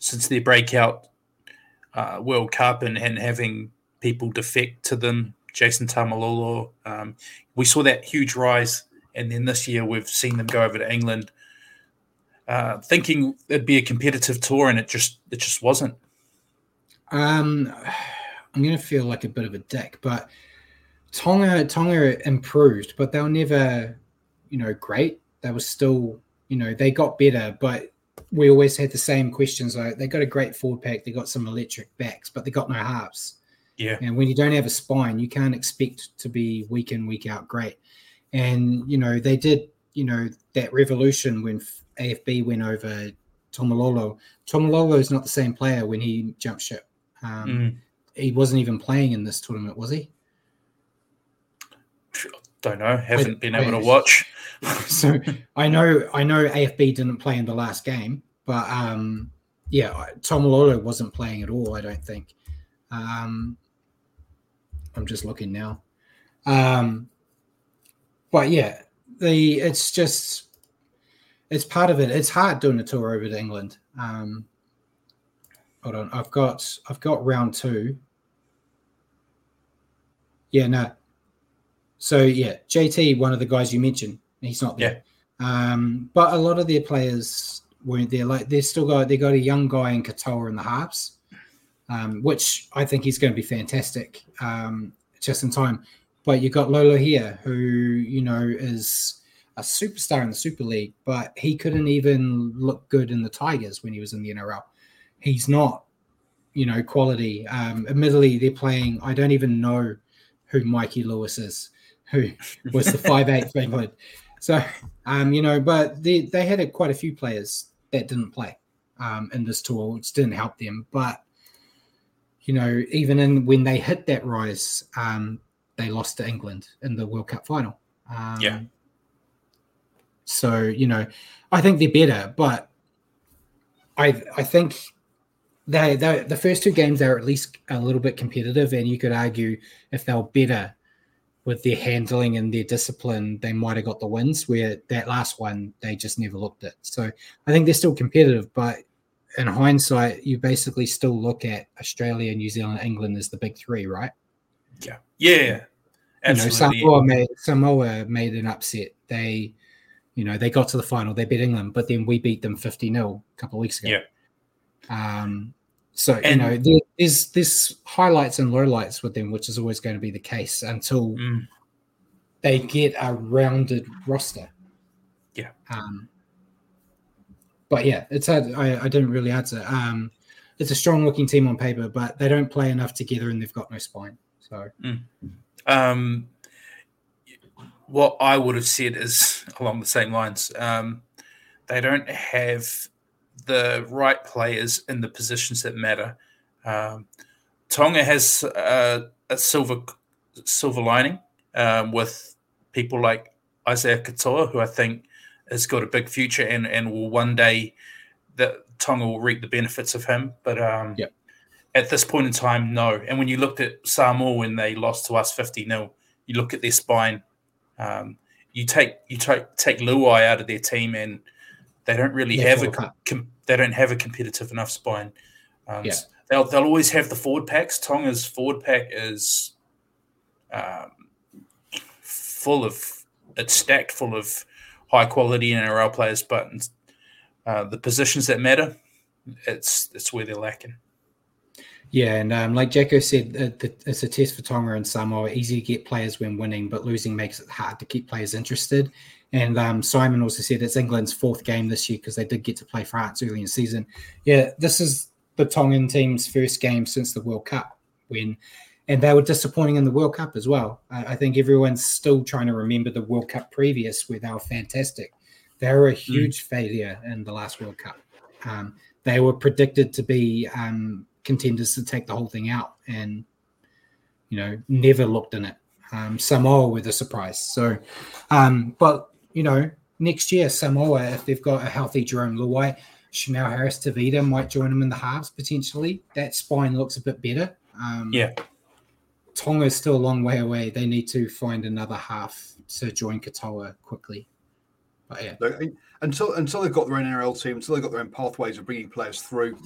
[SPEAKER 3] since their breakout uh, World Cup and, and having people defect to them, Jason Taumalolo. Um, we saw that huge rise, and then this year we've seen them go over to England, uh, thinking it'd be a competitive tour, and it just it just wasn't.
[SPEAKER 2] um, I'm going to feel like a bit of a dick, but Tonga Tonga improved, but they were never, you know, great. They were still, you know, they got better, but we always had the same questions. Like they got a great forward pack, they got some electric backs, but they got no halves.
[SPEAKER 3] Yeah,
[SPEAKER 2] And when you don't have a spine, you can't expect to be week in, week out great. And, you know, they did, you know, that revolution when AFB went over Taumalolo. Taumalolo is not the same player when he jumped ship. Um,
[SPEAKER 3] Mm.
[SPEAKER 2] He wasn't even playing in this tournament, was he?
[SPEAKER 3] Don't know. Haven't been able to watch. [laughs]
[SPEAKER 2] so I know I know AFB didn't play in the last game, but um, yeah, Taumalolo wasn't playing at all. I don't think. Um, I'm just looking now. Um, but yeah, the it's just it's part of it. It's hard doing a tour over to England. Um, hold on, I've got I've got round two. Yeah, no. So yeah, JT, one of the guys you mentioned, he's not there. Yeah. Um, but a lot of their players weren't there. Like they still got they got a young guy in Katoa in the halves, um, which I think he's going to be fantastic. Um, just in time. But you got Lolohea, who you know is a superstar in the Super League, but he couldn't even look good in the Tigers when he was in the NRL. He's not, you know, quality. Um, admittedly, they're playing. I don't even know who Mikey Lewis is, who was the five eight [laughs] for England. So, um, you know, but they they had a, quite a few players that didn't play um, in this tour, which didn't help them. But you know, even in when they hit that rise, um, they lost to England in the World Cup final. Um,
[SPEAKER 3] yeah.
[SPEAKER 2] So you know, I think they're better, but I I think they, they the first two games they're at least a little bit competitive, and you could argue if they're better with their handling and their discipline, they might have got the wins. Where that last one they just never looked at. So I think they're still competitive, but in hindsight, you basically still look at Australia, New Zealand, England as the big three, right?
[SPEAKER 3] Yeah, yeah,
[SPEAKER 2] absolutely. You know, Samoa made Samoa made an upset. They, you know, they got to the final. They beat England, but then we beat them fifty 0 a couple of weeks ago.
[SPEAKER 3] Yeah.
[SPEAKER 2] Um. So and, you know, there's this highlights and lowlights with them, which is always going to be the case until mm. they get a rounded roster.
[SPEAKER 3] Yeah.
[SPEAKER 2] Um but yeah, it's a, I, I didn't really answer. Um, it's a strong looking team on paper, but they don't play enough together and they've got no spine. So,
[SPEAKER 3] mm. um, what I would have said is along the same lines. Um, they don't have the right players in the positions that matter. Um, Tonga has a, a, silver silver lining um, with people like Isaiah Katoa, who I think has got a big future and and will one day that Tonga will reap the benefits of him. But um,
[SPEAKER 2] yeah.
[SPEAKER 3] at this point in time, no. And when you looked at Samoa when they lost to us fifty 0 you look at their spine. Um, you take you take take Luai out of their team, and they don't really yeah, have a com, they don't have a competitive enough spine. Um, yeah. They'll they'll always have the forward packs. Tonga's forward pack is um, full of it's stacked full of high quality NRL players, but uh, the positions that matter, it's it's where they're lacking.
[SPEAKER 2] Yeah, and um, like Jacko said, it's a test for Tonga and Samoa. Easy to get players when winning, but losing makes it hard to keep players interested. And um, Simon also said it's England's fourth game this year because they did get to play France early in the season. Yeah, this is the Tongan team's first game since the World Cup when and they were disappointing in the World Cup as well. I, I, think everyone's still trying to remember the World Cup previous where they were fantastic. They were a hmm. huge mm. failure in the last World Cup. Um, they were predicted to be um, contenders to take the whole thing out, and you know never looked in it. Um, Samoa were the surprise. So, um, but you know next year Samoa, if they've got a healthy Jarome Luai, Chanel Harris Tavita might join them in the halves potentially. That spine looks a bit better. Um,
[SPEAKER 3] yeah.
[SPEAKER 2] Tonga is still a long way away. They need to find another half to join Katoa quickly. But yeah.
[SPEAKER 4] until until they've got their own NRL team, until they've got their own pathways of bringing players through,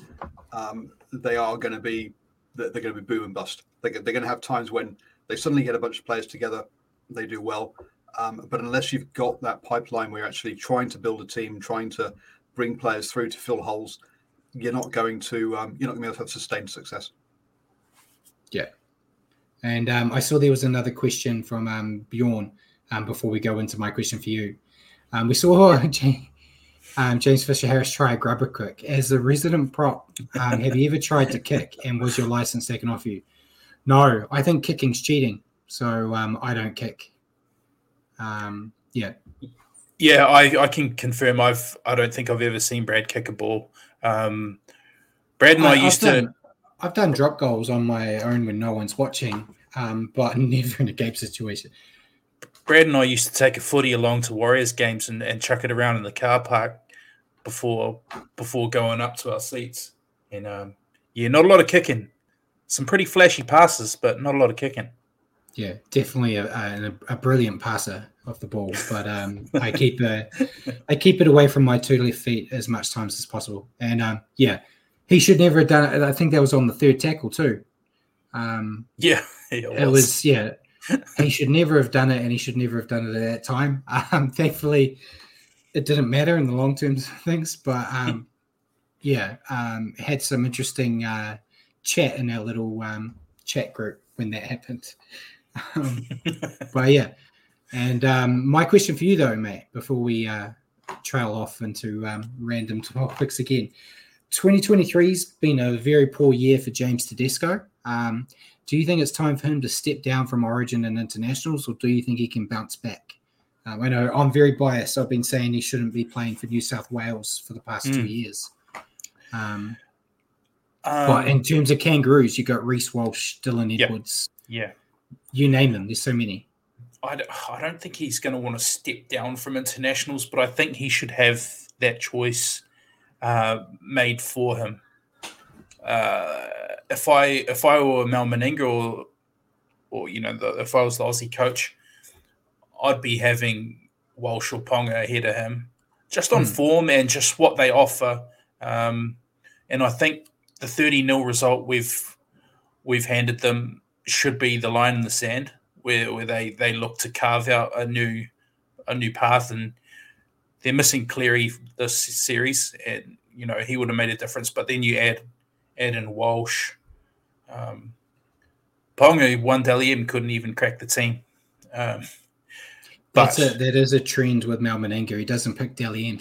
[SPEAKER 4] um, they are going to be they're going to be boom and bust. They're, they're going to have times when they suddenly get a bunch of players together, they do well. Um, but unless you've got that pipeline where you're actually trying to build a team, trying to bring players through to fill holes, you're not going to um, you're not going to be able to have sustained success.
[SPEAKER 2] Yeah, and um, I saw there was another question from um, Bjorn um, before we go into my question for you. Um, we saw [laughs] um, James Fisher Harris try a grubber kick. As a resident prop, have you ever tried to kick and was your license taken off you? No, I think kicking's cheating. So I don't kick. yeah.
[SPEAKER 3] Yeah, I, I can confirm. I've I don't think I've ever seen Brad kick a ball. Um, Brad and I, I used to.
[SPEAKER 2] I've done drop goals on my own when no one's watching, um, but [laughs] never in a game situation.
[SPEAKER 3] Brad and I used to take a footy along to Warriors games and, and chuck it around in the car park before before going up to our seats. And um, yeah, not a lot of kicking. some pretty flashy passes, but not a lot of kicking.
[SPEAKER 2] Yeah, definitely a, a, a brilliant passer of the ball, but um, I keep a, I keep it away from my two left feet as much times as possible. And um, yeah, he should never have done it. I think that was on the third tackle too. Um,
[SPEAKER 3] yeah, [laughs]
[SPEAKER 2] it was. it was. Yeah, he should never have done it, and he should never have done it at that time. Um, thankfully, it didn't matter in the long term things, but um, yeah, um, had some interesting uh, chat in our little um, chat group when that happened. Um, [laughs] but yeah, and um, my question for you though, Matt, before we uh, trail off into um, random topics again, 2023's been a very poor year for James Tedesco. Um, do you think it's time for him to step down from Origin and internationals, or do you think he can bounce back? Um, I know I'm very biased. I've been saying he shouldn't be playing for New South Wales for the past mm. two hmm. years. Um, um, but in terms of kangaroos, you've got Reece Walsh, Dylan Edwards.
[SPEAKER 3] Yeah.
[SPEAKER 2] You name them. There's so many.
[SPEAKER 3] I don't, [sighs] I don't think he's going to want to step down from internationals, but I think he should have that choice uh, made for him. Uh, if I if I were Mal Meninga or or you know the, if I was the Aussie coach, I'd be having Walsh or Ponga ahead of him, just on hmm. form and just what they offer. Um, and I think the 30 0 result we've we've handed them should be the line in the sand where, where they, they look to carve out a new a new path and they're missing Cleary this series and you know he would have made a difference but then you add add in Walsh. Um, Ponga one Dally couldn't even crack the team. Um,
[SPEAKER 2] but That's a, that is a trend with Mal Meninga he doesn't pick Dally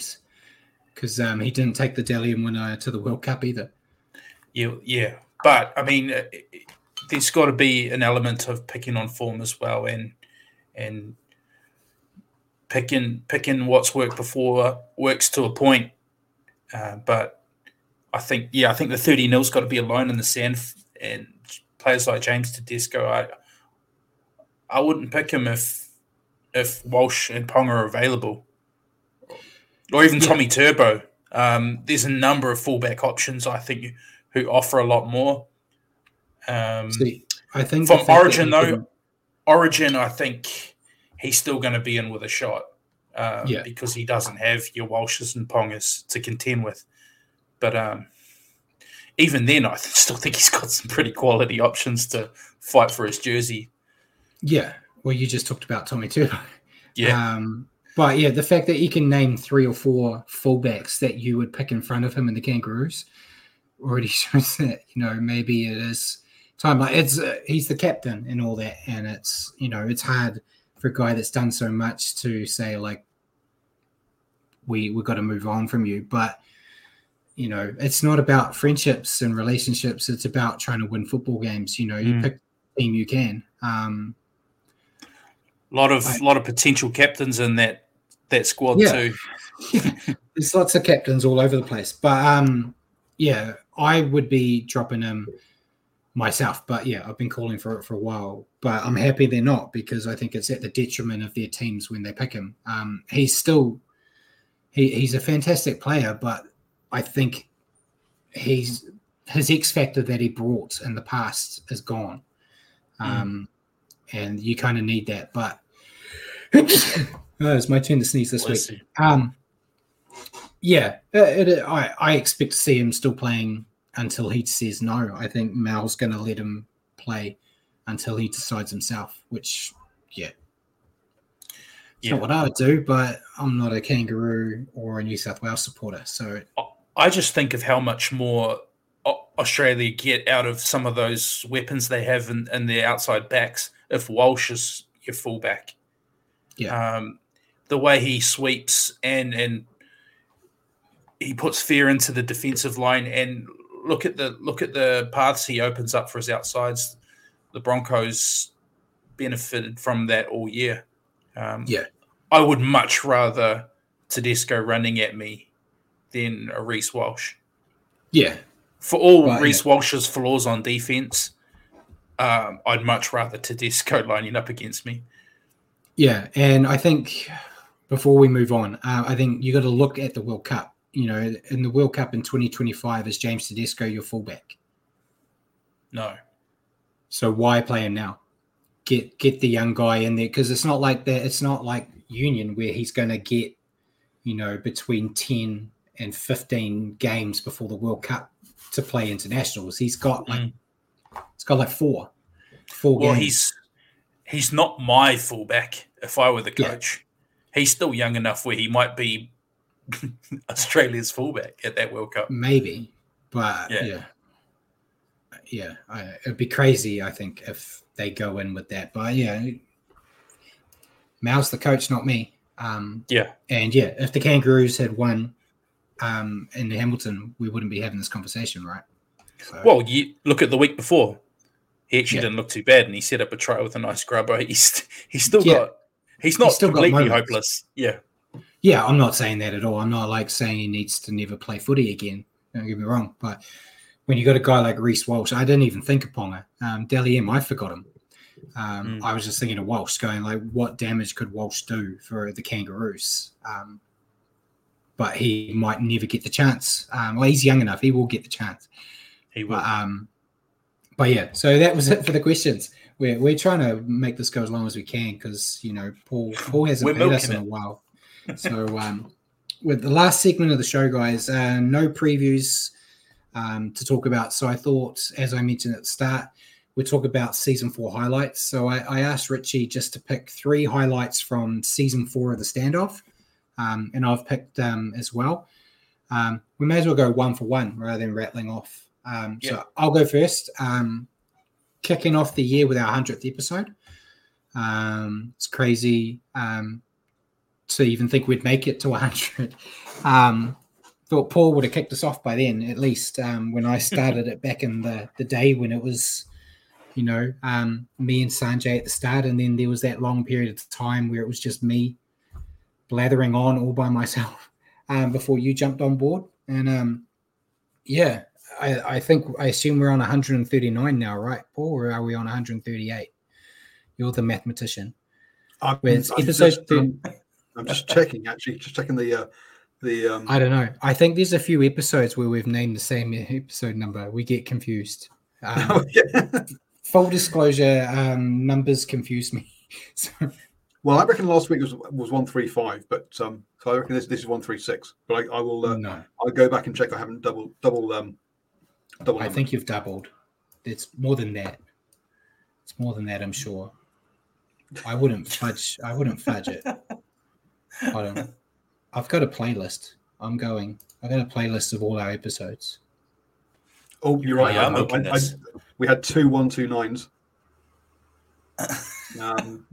[SPEAKER 2] because um, he didn't take the Dally winner to the World Cup either.
[SPEAKER 3] Yeah, yeah. But I mean, uh, there's got to be an element of picking on form as well, and and picking picking what's worked before works to a point. Uh, but I think, yeah, I think the 30 nil's got to be a line in the sand, and players like James Tedesco, I I wouldn't pick him if if Walsh and Ponga are available, or even yeah. Tommy Turbo. Um, there's a number of fullback options. I think who offer a lot more. Um,
[SPEAKER 2] See, I think
[SPEAKER 3] from Origin though, can... Origin, I think he's still going to be in with a shot. Um, yeah. because he doesn't have your Walshes and Pongas to contend with. But um, even then, I still think he's got some pretty quality options to fight for his jersey.
[SPEAKER 2] Yeah, well, you just talked about Tommy too. [laughs]
[SPEAKER 3] Yeah.
[SPEAKER 2] Um, but yeah, the fact that he can name three or four fullbacks that you would pick in front of him in the Kangaroos, already [laughs] shows that you know maybe it is time. Like it's uh, he's the captain and all that, and it's you know it's hard for a guy that's done so much to say like we we got to move on from you, but you know it's not about friendships and relationships. It's about trying to win football games. You know, you mm. pick the team you can. Um,
[SPEAKER 3] a lot of a lot of potential captains in that that squad yeah. too. [laughs]
[SPEAKER 2] There's lots of captains all over the place, but um, yeah, I would be dropping him myself. But yeah, I've been calling for it for a while. But I'm happy they're not because I think it's at the detriment of their teams when they pick him. Um, he's still he, he's a fantastic player, but I think he's his X factor that he brought in the past is gone. Hmm. Um, mm. and you kind of need that. But [coughs] oh, it's my turn to sneeze this week. Um, yeah, it, it, I, I expect to see him still playing until he says no. I think Mal's going to let him play until he decides himself, which, yeah. It's yeah. not what I would do, but I'm not a kangaroo or a New South Wales supporter. So
[SPEAKER 3] I just think of how much more Australia get out of some of those weapons they have in, in their outside backs if Walsh is your fullback.
[SPEAKER 2] Yeah.
[SPEAKER 3] Um, the way he sweeps and and he puts fear into the defensive line and look at the look at the paths he opens up for his outsides. The Broncos benefited from that all year.
[SPEAKER 2] Um, yeah,
[SPEAKER 3] I would much rather Tedesco running at me than a Reece Walsh.
[SPEAKER 2] Yeah,
[SPEAKER 3] for all right, Reece yeah. Walsh's flaws on defense, um, I'd much rather Tedesco [laughs] lining up against me.
[SPEAKER 2] Yeah, and I think before we move on, uh, I think you got to look at the World Cup you know, in the World Cup in 2025, is James Tedesco your fullback?
[SPEAKER 3] No.
[SPEAKER 2] So why play him now? Get get the young guy in there because it's not like that. It's not like Union where he's going to get, you know, between ten and fifteen games before the World Cup to play internationals. He's got like, mm. it's got like four, four.
[SPEAKER 3] Well,
[SPEAKER 2] games.
[SPEAKER 3] he's he's not my fullback. If I were the coach, yeah. he's still young enough where he might be [laughs] Australia's fullback at that World Cup.
[SPEAKER 2] Maybe, but yeah, yeah, yeah I, it'd be crazy. I think if they go in with that, but yeah, Mal's the coach, not me. Um,
[SPEAKER 3] yeah,
[SPEAKER 2] and yeah, if the Kangaroos had won um, in Hamilton, we wouldn't be having this conversation, right?
[SPEAKER 3] So, well, you look at the week before. He actually yeah. didn't look too bad, and he set up a try with a nice grubber. [laughs] He's he's still yeah. got he's not he's still completely hopeless. Yeah,
[SPEAKER 2] yeah. I'm not saying that at all. I'm not like saying he needs to never play footy again. Don't get me wrong, but when you got a guy like Reece Walsh, I didn't even think of Ponga. Um, Dally M, I forgot him. Um, mm. I was just thinking of Walsh, going like, what damage could Walsh do for the Kangaroos? Um, but he might never get the chance. Um, well, he's young enough; he will get the chance.
[SPEAKER 3] He will.
[SPEAKER 2] But, um, but yeah, so that was it for the questions. We're we're trying to make this go as long as we can because you know Paul Paul hasn't paid us in a while. So um, with the last segment of the show, guys, uh, no previews um, to talk about. So I thought, as I mentioned at the start, we'd talk about season four highlights. So I, I asked Richie just to pick three highlights from season four of the standoff um, and I've picked um, as well. Um, we may as well go one for one rather than rattling off. Um, yeah. So I'll go first. Um, kicking off the year with our hundredth episode. Um, it's crazy to even think we'd make it to 100. thought Paul would have kicked us off by then, at least when I started it back in the, the day when it was you know, um, me and Sanjay at the start, and then there was that long period of time where it was just me blathering on all by myself [laughs] um, before you jumped on board. And um, yeah, I, I, think I assume we're on 139 now, right, Paul? Or are we on 138? You're the mathematician.
[SPEAKER 4] I'm, I'm just, um, I'm just checking, actually, just checking the. Uh, the um...
[SPEAKER 2] I don't know. I think there's a few episodes where we've named the same episode number. We get confused. Um, [laughs] oh, yeah. full disclosure, um, numbers confuse me. [laughs] so,
[SPEAKER 4] well, I reckon last week was was one three five, but um, so I reckon this this is one three six. But I, I will uh, no. I'll go back and check. I haven't double double um
[SPEAKER 2] double. I think you've doubled. It's more than that. It's more than that. I'm sure. I wouldn't fudge. I wouldn't fudge it. [laughs] I don't. I've got a playlist. I'm going. I've got a playlist of all our episodes.
[SPEAKER 4] Oh, you're right. I, I, I, we had two one two nines. [laughs] Um,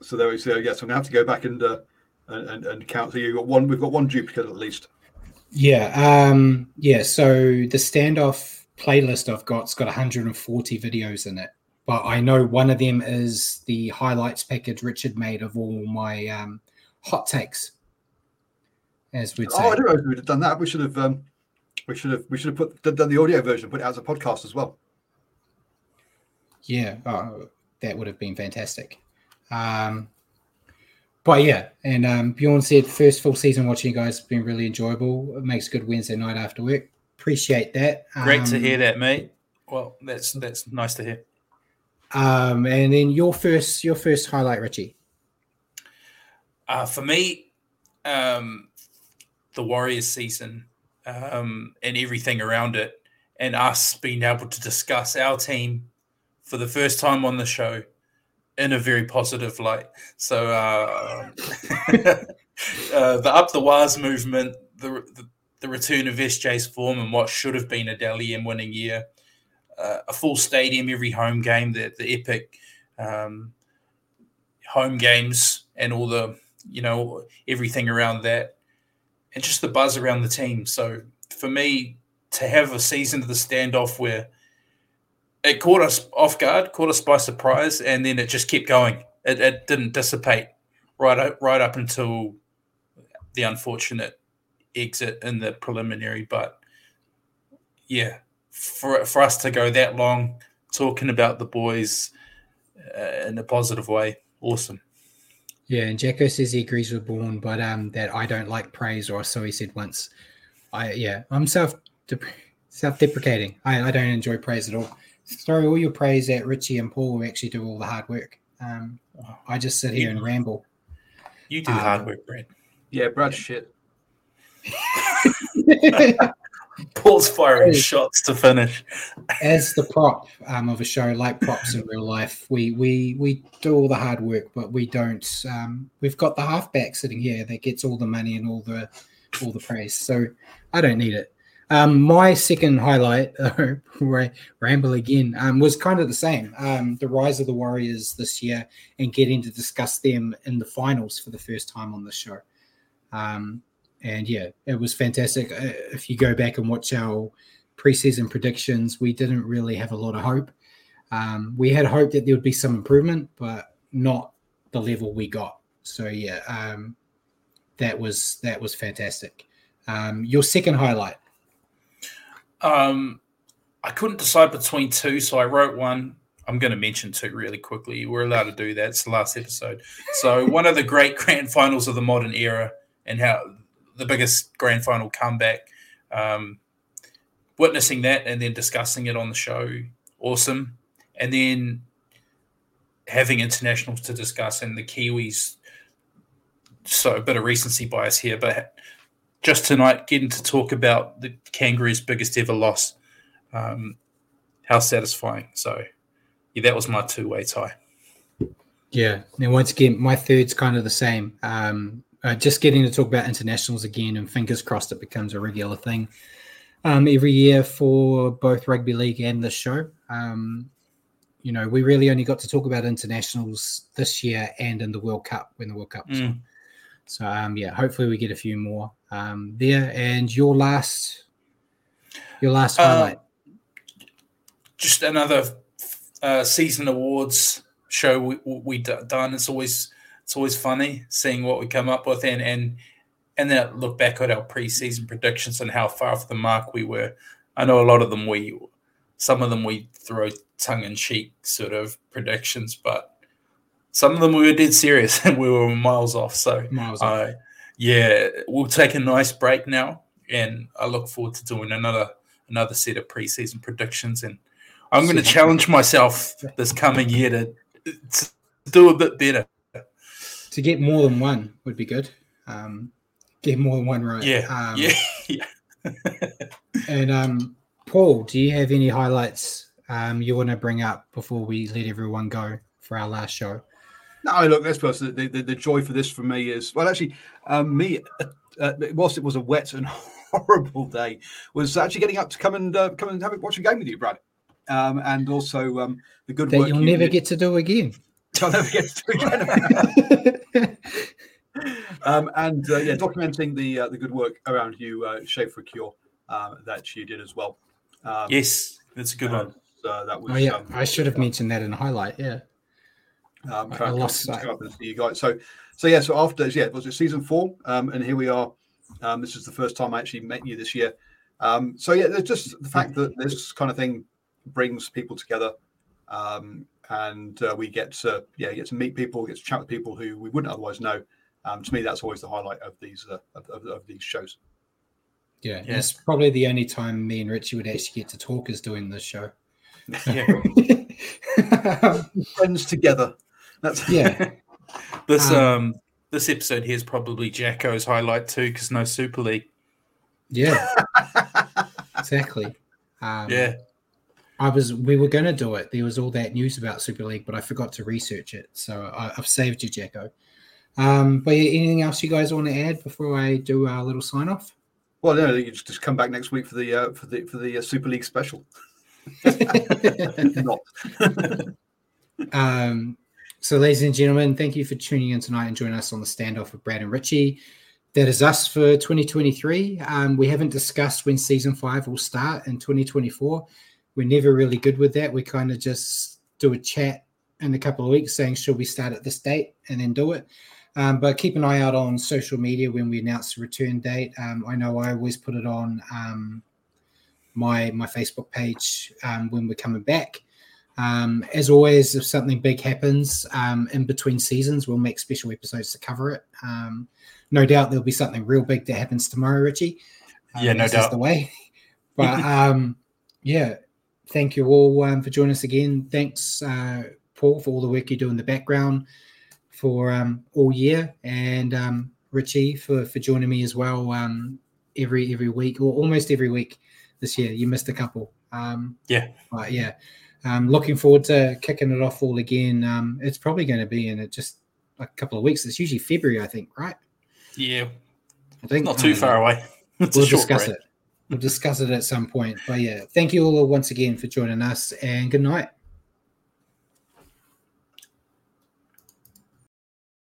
[SPEAKER 4] so there we go. Yes, I'm gonna have to go back and uh, and, and count. So you got one. We've got one duplicate at least.
[SPEAKER 2] Yeah. Um. Yeah. So the standoff playlist I've got's got 140 videos in it, but I know one of them is the highlights package Richard made of all my um, hot takes. As we'd say.
[SPEAKER 4] Oh, I don't know if we'd have done that. We should have. Um, we should have. We should have put done the audio version, put it out as a podcast as well.
[SPEAKER 2] Yeah. Oh, that would have been fantastic. Um, but yeah, and um, Bjorn said first full season watching you guys has been really enjoyable. It makes good Wednesday night after work. Appreciate that.
[SPEAKER 3] Great um, to hear that, mate. Well, that's that's nice to hear.
[SPEAKER 2] Um, and then your first your first highlight, Richie.
[SPEAKER 3] Uh, for me, um, the Warriors season um, and everything around it, and us being able to discuss our team for the first time on the show in a very positive light. So uh, [laughs] uh, the up the Waz movement, the, the, the return of SJ's form, and what should have been a Dally M winning year, uh, a full stadium every home game, the the epic um, home games, and all the you know everything around that, and just the buzz around the team. So for me to have a season of the standoff where it caught us off guard, caught us by surprise, and then it just kept going. It, it didn't dissipate right up, right up until the unfortunate exit in the preliminary. But yeah, for for us to go that long talking about the boys uh, in a positive way, awesome.
[SPEAKER 2] Yeah, and Jacko says he agrees with Bjorn, but um, that I don't like praise, or so he said once. I yeah, I'm self self deprecating. I, I don't enjoy praise at all throw all your praise at Richie and Paul who actually do all the hard work. Um, I just sit here and ramble.
[SPEAKER 3] You do
[SPEAKER 2] Um,
[SPEAKER 3] hard work, Brad.
[SPEAKER 4] Yeah, Brad's shit. [laughs] [laughs]
[SPEAKER 3] Paul's firing shots to finish.
[SPEAKER 2] As the prop um, of a show, like props in real life, we we we do all the hard work, but we don't. Um, we've got the halfback sitting here that gets all the money and all the all the praise. So I don't need it. Um, my second highlight, [laughs] ra- ramble again, um, was kind of the same. Um, the rise of the Warriors this year and getting to discuss them in the finals for the first time on the show. Um, and yeah, it was fantastic. Uh, If you go back and watch our preseason predictions, we didn't really have a lot of hope. Um, we had hope that there would be some improvement, but not the level we got. So yeah, um, that was that was fantastic. Um, your second highlight.
[SPEAKER 3] Um, I couldn't decide between two, so I wrote one. I'm going to mention two really quickly. We're allowed to do that. It's the last episode. So, one of the great [laughs] grand finals of the modern era, and how the biggest grand final comeback. Um, witnessing that and then discussing it on the show, awesome. And then having internationals to discuss and the Kiwis. So a bit of recency bias here, but just tonight getting to talk about the Kangaroos' biggest ever loss. Um, how satisfying! So, yeah, that was my two-way tie.
[SPEAKER 2] Yeah. and once again, my third's kind of the same. Um, uh, just getting to talk about internationals again, and fingers crossed it becomes a regular thing um, every year for both rugby league and this show. Um, you know, we really only got to talk about internationals this year and in the World Cup when the World Cup was
[SPEAKER 3] Mm.
[SPEAKER 2] on. So, um, yeah, hopefully we get a few more um, there. And your last, your last
[SPEAKER 3] Uh,
[SPEAKER 2] highlight.
[SPEAKER 3] Just another uh, season awards show we, we done. It's always it's always funny seeing what we come up with and and and then look back at our preseason predictions and how far off the mark we were. I know a lot of them we some of them we throw tongue in cheek sort of predictions, but some of them we were dead serious [laughs] and we were miles off. So
[SPEAKER 2] Miles off.
[SPEAKER 3] uh, yeah, we'll take a nice break now, and I look forward to doing another another set of preseason predictions. And I'm going to challenge myself this coming year to, to do a bit better.
[SPEAKER 2] To get more than one would be good. Um, get more than one right.
[SPEAKER 3] Yeah,
[SPEAKER 2] Um,
[SPEAKER 3] yeah, [laughs] yeah. [laughs]
[SPEAKER 2] And um, Paul, do you have any highlights um, you want to bring up before we let everyone go for our last show?
[SPEAKER 4] No, look, let's be honest. The, the, the joy for this for me is well, actually, um, me. Uh, uh, whilst it was a wet and [laughs] horrible day, was actually getting up to come and uh, come and have a, watch a game with you, Brad, um, and also um, the good work
[SPEAKER 2] That
[SPEAKER 4] work
[SPEAKER 2] you'll
[SPEAKER 4] you
[SPEAKER 2] never
[SPEAKER 4] did-
[SPEAKER 2] get to do again.
[SPEAKER 4] I'll never get to do again. um, and uh, yeah, documenting the uh, the good work around you, uh, Shave for a Cure, um, that you did as well. Um,
[SPEAKER 3] yes, that's a good
[SPEAKER 4] uh,
[SPEAKER 3] one.
[SPEAKER 4] so that was.
[SPEAKER 2] oh yeah,
[SPEAKER 4] um,
[SPEAKER 2] I should have mentioned that in a highlight. Yeah.
[SPEAKER 4] um,
[SPEAKER 2] I
[SPEAKER 4] kind
[SPEAKER 2] lost
[SPEAKER 4] come-
[SPEAKER 2] sight.
[SPEAKER 4] come up see you guys. So, so yeah. So after yeah, was it season four? Um, and here we are. Um, this is the first time I actually met you this year. Um, so yeah, there's just the fact that this kind of thing brings people together, um, and uh, we get to yeah get to meet people, get to chat with people who we wouldn't otherwise know. Um, to me, that's always the highlight of these uh, of, of, of these shows.
[SPEAKER 2] Yeah,
[SPEAKER 3] Yeah.
[SPEAKER 2] it's probably the only time me and Richie would actually get to talk is doing this show. [laughs]
[SPEAKER 3] Yeah. [laughs]
[SPEAKER 4] Friends together. That's
[SPEAKER 2] yeah, [laughs]
[SPEAKER 3] This
[SPEAKER 2] Um,
[SPEAKER 3] um this episode here is probably Jacko's highlight too, because no Super League.
[SPEAKER 2] yeah, exactly. Um,
[SPEAKER 3] Yeah,
[SPEAKER 2] I was. We were going to do it. There was all that news about Super League, but I forgot to research it. So I, I've saved you, Jacko. Um, but yeah, anything else you guys want to add before I do our little sign off?
[SPEAKER 4] well, no, you just, just come back next week for the uh, for the for the uh, Super League special. [laughs] Not. [laughs]
[SPEAKER 2] Um, so, ladies and gentlemen, thank you for tuning in tonight and joining us on the standoff with Brad and Richie. That is us for 2023. Um, we haven't discussed when season five will start in 2024. We're never really good with that. We kind of just do a chat in a couple of weeks saying, should we start at this date and then do it? Um, but keep an eye out on social media when we announce the return date. Um, I know I always put it on um, my my Facebook page um, when we're coming back. Um, as always, if something big happens um, in between seasons, we'll make special episodes to cover it. Um, no doubt there'll be something real big that happens tomorrow, Richie.
[SPEAKER 3] Yeah, no doubt.
[SPEAKER 2] the way. But [laughs] um, yeah, thank you all um, for joining us again. Thanks, uh, Paul, for all the work you do in the background for um, all year, and um, Richie for for joining me as well um, every every week or almost every week this year. You missed a couple. Um,
[SPEAKER 3] Yeah.
[SPEAKER 2] but yeah, um, looking forward to kicking it off all again. Um, it's probably going to be in it just a couple of weeks. It's usually February, I think, right?
[SPEAKER 3] Yeah.
[SPEAKER 2] I think
[SPEAKER 3] Not too far away. [laughs] It's
[SPEAKER 2] We'll discuss
[SPEAKER 3] break.
[SPEAKER 2] it. We'll discuss it at some point. But yeah, thank you all once again for joining us, and good night.